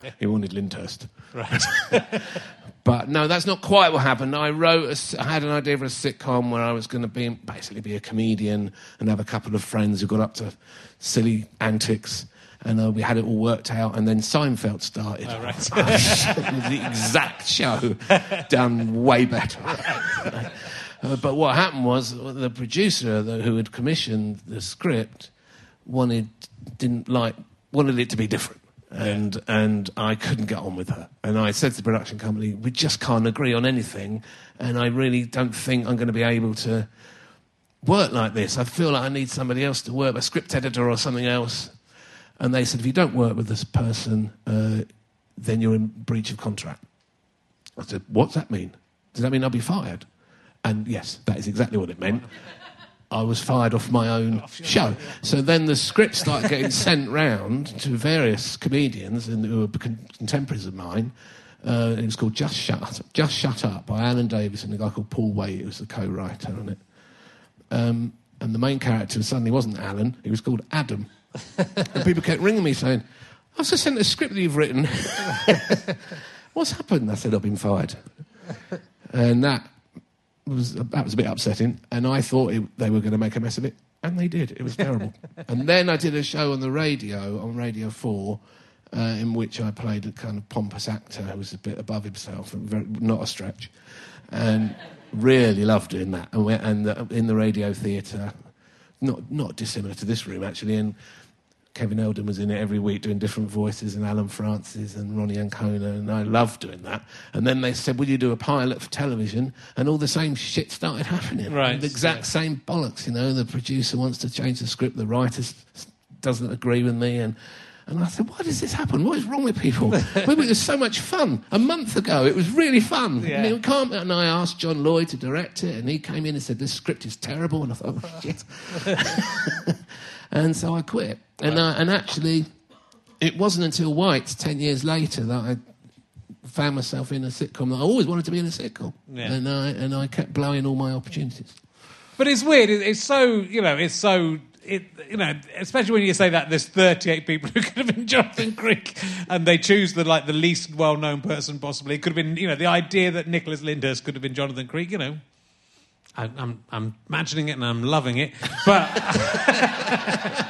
He wanted Lyndhurst. Right. But no, that's not quite what happened. I wrote, a I had an idea for a sitcom where I was going to be basically be a comedian and have a couple of friends who got up to silly antics, and uh, we had it all worked out. And then Seinfeld started. Oh, right. the exact show, done way better. Uh, but what happened was the producer who had commissioned the script wanted didn't like wanted it to be different. And and I couldn't get on with her. And I said to the production company, we just can't agree on anything. And I really don't think I'm going to be able to work like this. I feel like I need somebody else to work, a script editor or something else. And they said, if you don't work with this person, uh, then you're in breach of contract. I said, what's that mean? Does that mean I'll be fired? And yes, that is exactly what it meant. I was fired off my own show. So then the script started getting sent round to various comedians and who were contemporaries of mine. Uh, it was called Just Shut Up, Just Shut Up by Alan Davies and a guy called Paul Waite, who was the co-writer on it. Um, and the main character suddenly wasn't Alan; he was called Adam. and people kept ringing me saying, "I've just sent a script that you've written. What's happened?" I said, "I've been fired." and that was that was a bit upsetting. And I thought it, they were going to make a mess of it, and they did. It was terrible. and then I did a show on the radio on Radio Four. Uh, in which I played a kind of pompous actor who was a bit above himself, and very, not a stretch, and really loved doing that. And, we, and uh, in the radio theatre, not not dissimilar to this room actually, and Kevin Eldon was in it every week doing different voices, and Alan Francis and Ronni Ancona, and I loved doing that. And then they said, "Will you do a pilot for television?" And all the same shit started happening. Right, the exact same bollocks. You know, the producer wants to change the script, the writer doesn't agree with me, and. And I said, why does this happen? What is wrong with people? It was so much fun. A month ago, it was really fun. Yeah. And, it can't, and I asked John Lloyd to direct it, and he came in and said, this script is terrible. And I thought, oh, shit. and so I quit. And, I, and actually, it wasn't until White, 10 years later, that I found myself in a sitcom that I always wanted to be in a sitcom. Yeah. And, I, and I kept blowing all my opportunities. But it's weird. It's so you know. It's so it you know. Especially when you say that there's 38 people who could have been Jonathan Creek, and they choose the like the least well-known person possibly. It could have been you know the idea that Nicholas Lyndhurst could have been Jonathan Creek. You know, I, I'm I'm imagining it and I'm loving it, but.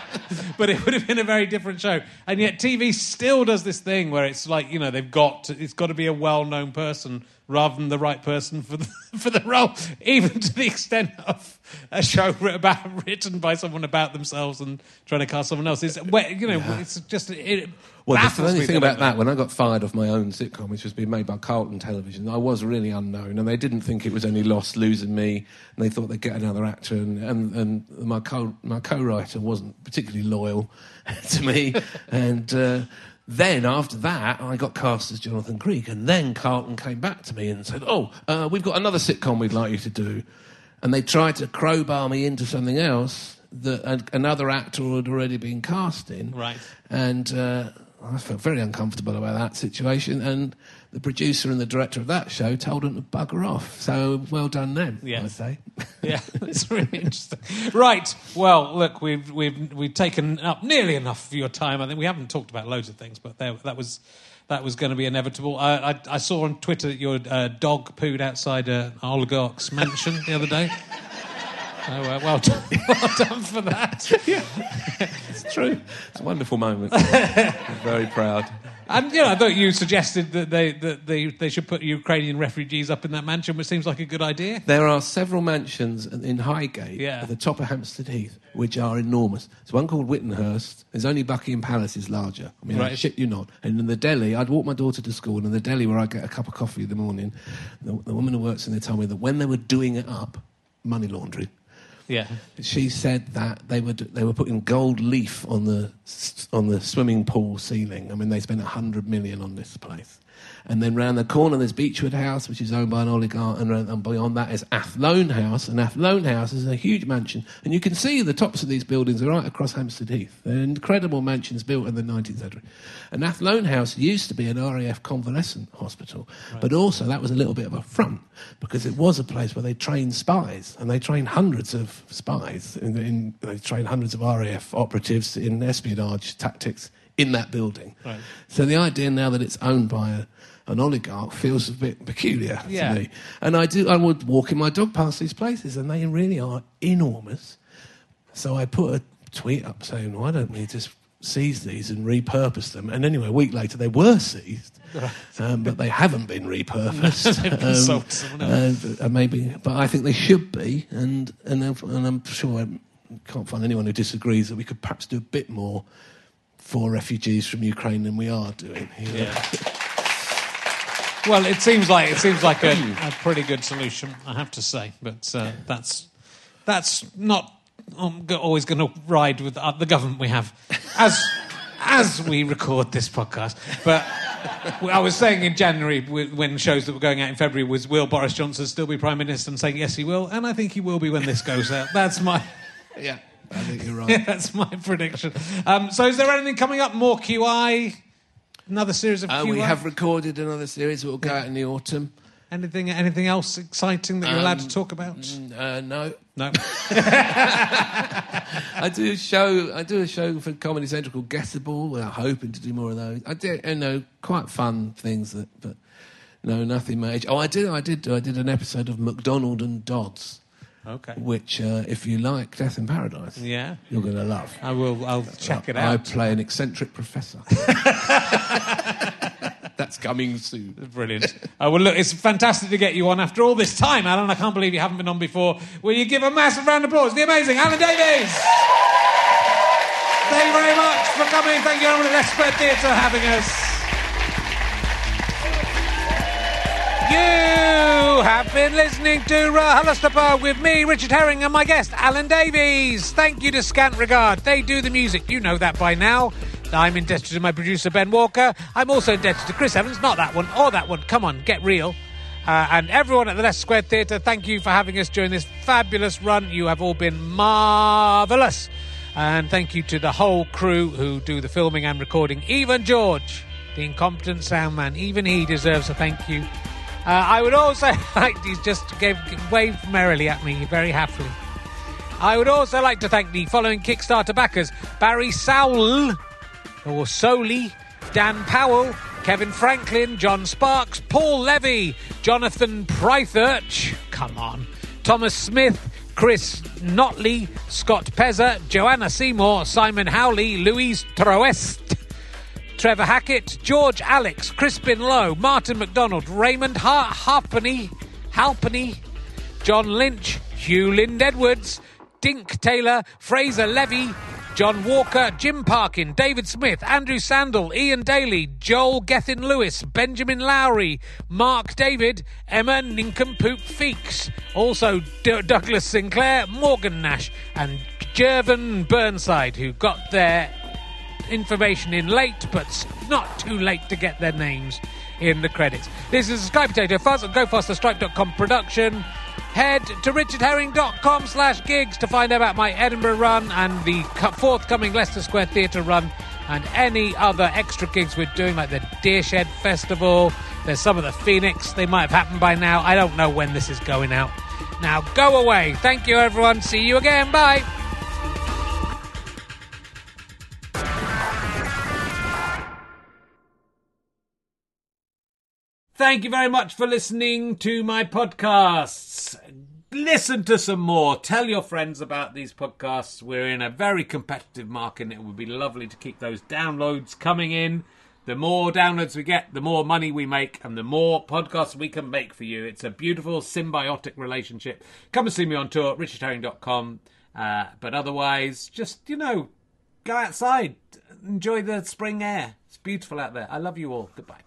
but it would have been a very different show. And yet TV still does this thing where it's like, you know, they've got to, it's got to be a well-known person rather than the right person for the, for the role, even to the extent of a show about, written by someone about themselves and trying to cast someone else. It's, you know, it's just it Well, the funny thing about that, when I got fired off my own sitcom, which was being made by Carlton Television, I was really unknown, and they didn't think it was any loss losing me, and they thought they'd get another actor, and, and, and my, co- my co-writer wasn't particularly loyal to me, and uh, then after that, I got cast as Jonathan Creek, and then Carlton came back to me and said, "Oh, uh, we've got another sitcom we'd like you to do," and they tried to crowbar me into something else that another actor had already been cast in, Right. and uh, I felt very uncomfortable about that situation. And the producer and the director of that show told them to bugger off. So well done them, Yeah. I say. Yeah, it's really interesting. Right. Well, look, we've we've we've taken up nearly enough of your time. I think we haven't talked about loads of things, but there, that was that was going to be inevitable. I, I, I saw on Twitter that your uh, dog pooed outside an oligarch's mansion the other day. So, uh, well done, well done for that. It's true. It's a wonderful moment. I'm very proud. And you know, I thought you suggested that they that they, they should put Ukrainian refugees up in that mansion, which seems like a good idea. There are several mansions in Highgate Yeah. at the top of Hampstead Heath which are enormous. There's one called Witanhurst. There's only Buckingham Palace is larger. I mean, I shit you not. And in the deli, I'd walk my daughter to school, and in the deli where I get a cup of coffee in the morning, the, the woman who works in there told me that when they were doing it up, money laundering, Yeah. she said that they were they were putting gold leaf on the on the swimming pool ceiling. I mean, they spent hundred million on this place. And then round the corner, there's Beechwood House, which is owned by an oligarch, and, and beyond that is Athlone House. And Athlone House is a huge mansion, and you can see the tops of these buildings are right across Hampstead Heath. They're incredible mansions built in the 19th century. And Athlone House used to be an RAF convalescent hospital, but also that was a little bit of a front because it was a place where they trained spies, and they trained hundreds of spies. In, in, they trained hundreds of RAF operatives in espionage tactics in that building. So the idea now that it's owned by a, an oligarch feels a bit peculiar Yeah. to me. And I do. I would walk in my dog past these places, and they really are enormous. So I put a tweet up saying, "Why don't we just seize these and repurpose them?" And anyway, a week later, they were seized, um, but they haven't been repurposed. They've sold to someone uh, but- uh, maybe, but I think they should be, and and and I'm sure I can't find anyone who disagrees that we could perhaps do a bit more for refugees from Ukraine than we are doing. you know. Well, it seems like it seems like a, a pretty good solution, I have to say. But uh, that's that's not um, go- always going to ride with the government we have as as we record this podcast. But I was saying in January when shows that were going out in February was will Boris Johnson still be prime minister? And saying yes, he will, and I think he will be when this goes out. That's my. Yeah, I think you're right. That's my prediction. Um, so, is there anything coming up? More QI? Another series of Uh, QI? we have recorded another series that will go out in the autumn. Anything, anything else exciting that you're allowed to Um, talk about? Uh, no, No. I do a show. I do a show for Comedy Central called Guessable. We're hoping to do more of those. I did, you know, quite fun things that, but no, nothing major. Oh, I did. I did. I did an episode of McDonald and Dodds, Okay. which, uh, if you like Death in Paradise, Yeah. you're going to love. I will. I'll check it out. I play an eccentric professor. That's coming soon. Brilliant. Uh, well, look, it's fantastic to get you on after all this time, Alan. I can't believe you haven't been on before. Will you give a massive round of applause? to The amazing Alan Davies. Thank you very much for coming. Thank you, everyone at Spread Theatre, for having us. You have been listening to RHLSTP with me, Richard Herring, and my guest, Alan Davies. Thank you to Scant Regard. They do the music. You know that by now. I'm indebted to my producer, Ben Walker. I'm also indebted to Chris Evans. Not that one, or that one. Come on, get real. Uh, and everyone at the Leicester Square Theatre, thank you for having us during this fabulous run. You have all been marvellous. And thank you to the whole crew who do the filming and recording. Even George, the incompetent sound man, even he deserves a thank you. Uh, I would also like to just gave, waved merrily at me very happily. I would also like to thank the following Kickstarter backers Barry Sowell, or Soli, Dan Powell, Kevin Franklin, John Sparks, Paul Levy, Jonathan Prythurch, come on, Thomas Smith, Chris Notley, Scott Pezza, Joanna Seymour, Simon Howley, Louise Troest, Trevor Hackett, George Alex, Crispin Lowe, Martin McDonald, Raymond Har- Harpenny, Halpenny, John Lynch, Hugh Lind Edwards, Dink Taylor, Fraser Levy, John Walker, Jim Parkin, David Smith, Andrew Sandel, Ian Daly, Joel Gethin Lewis, Benjamin Lowry, Mark David, Emma Nincompoop Feeks, also D- Douglas Sinclair, Morgan Nash, and Jervin Burnside, who got their information in late, but not too late to get their names in the credits. This is Sky Potato Fuzz and GoFasterStripe.com production. Head to richardherring.com slash gigs to find out about my Edinburgh run and the forthcoming Leicester Square Theatre run and any other extra gigs we're doing, like the Deershed Festival. There's some of the Phoenix. They might have happened by now. I don't know when this is going out. Now go away. Thank you, everyone. See you again. Bye. Thank you very much for listening to my podcasts. Listen to some more. Tell your friends about these podcasts. We're in a very competitive market and it would be lovely to keep those downloads coming in. The more downloads we get, the more money we make and the more podcasts we can make for you. It's a beautiful symbiotic relationship. Come and see me on tour, richardherring.com. Uh, but otherwise, just, you know, go outside, enjoy the spring air. It's beautiful out there. I love you all. Goodbye.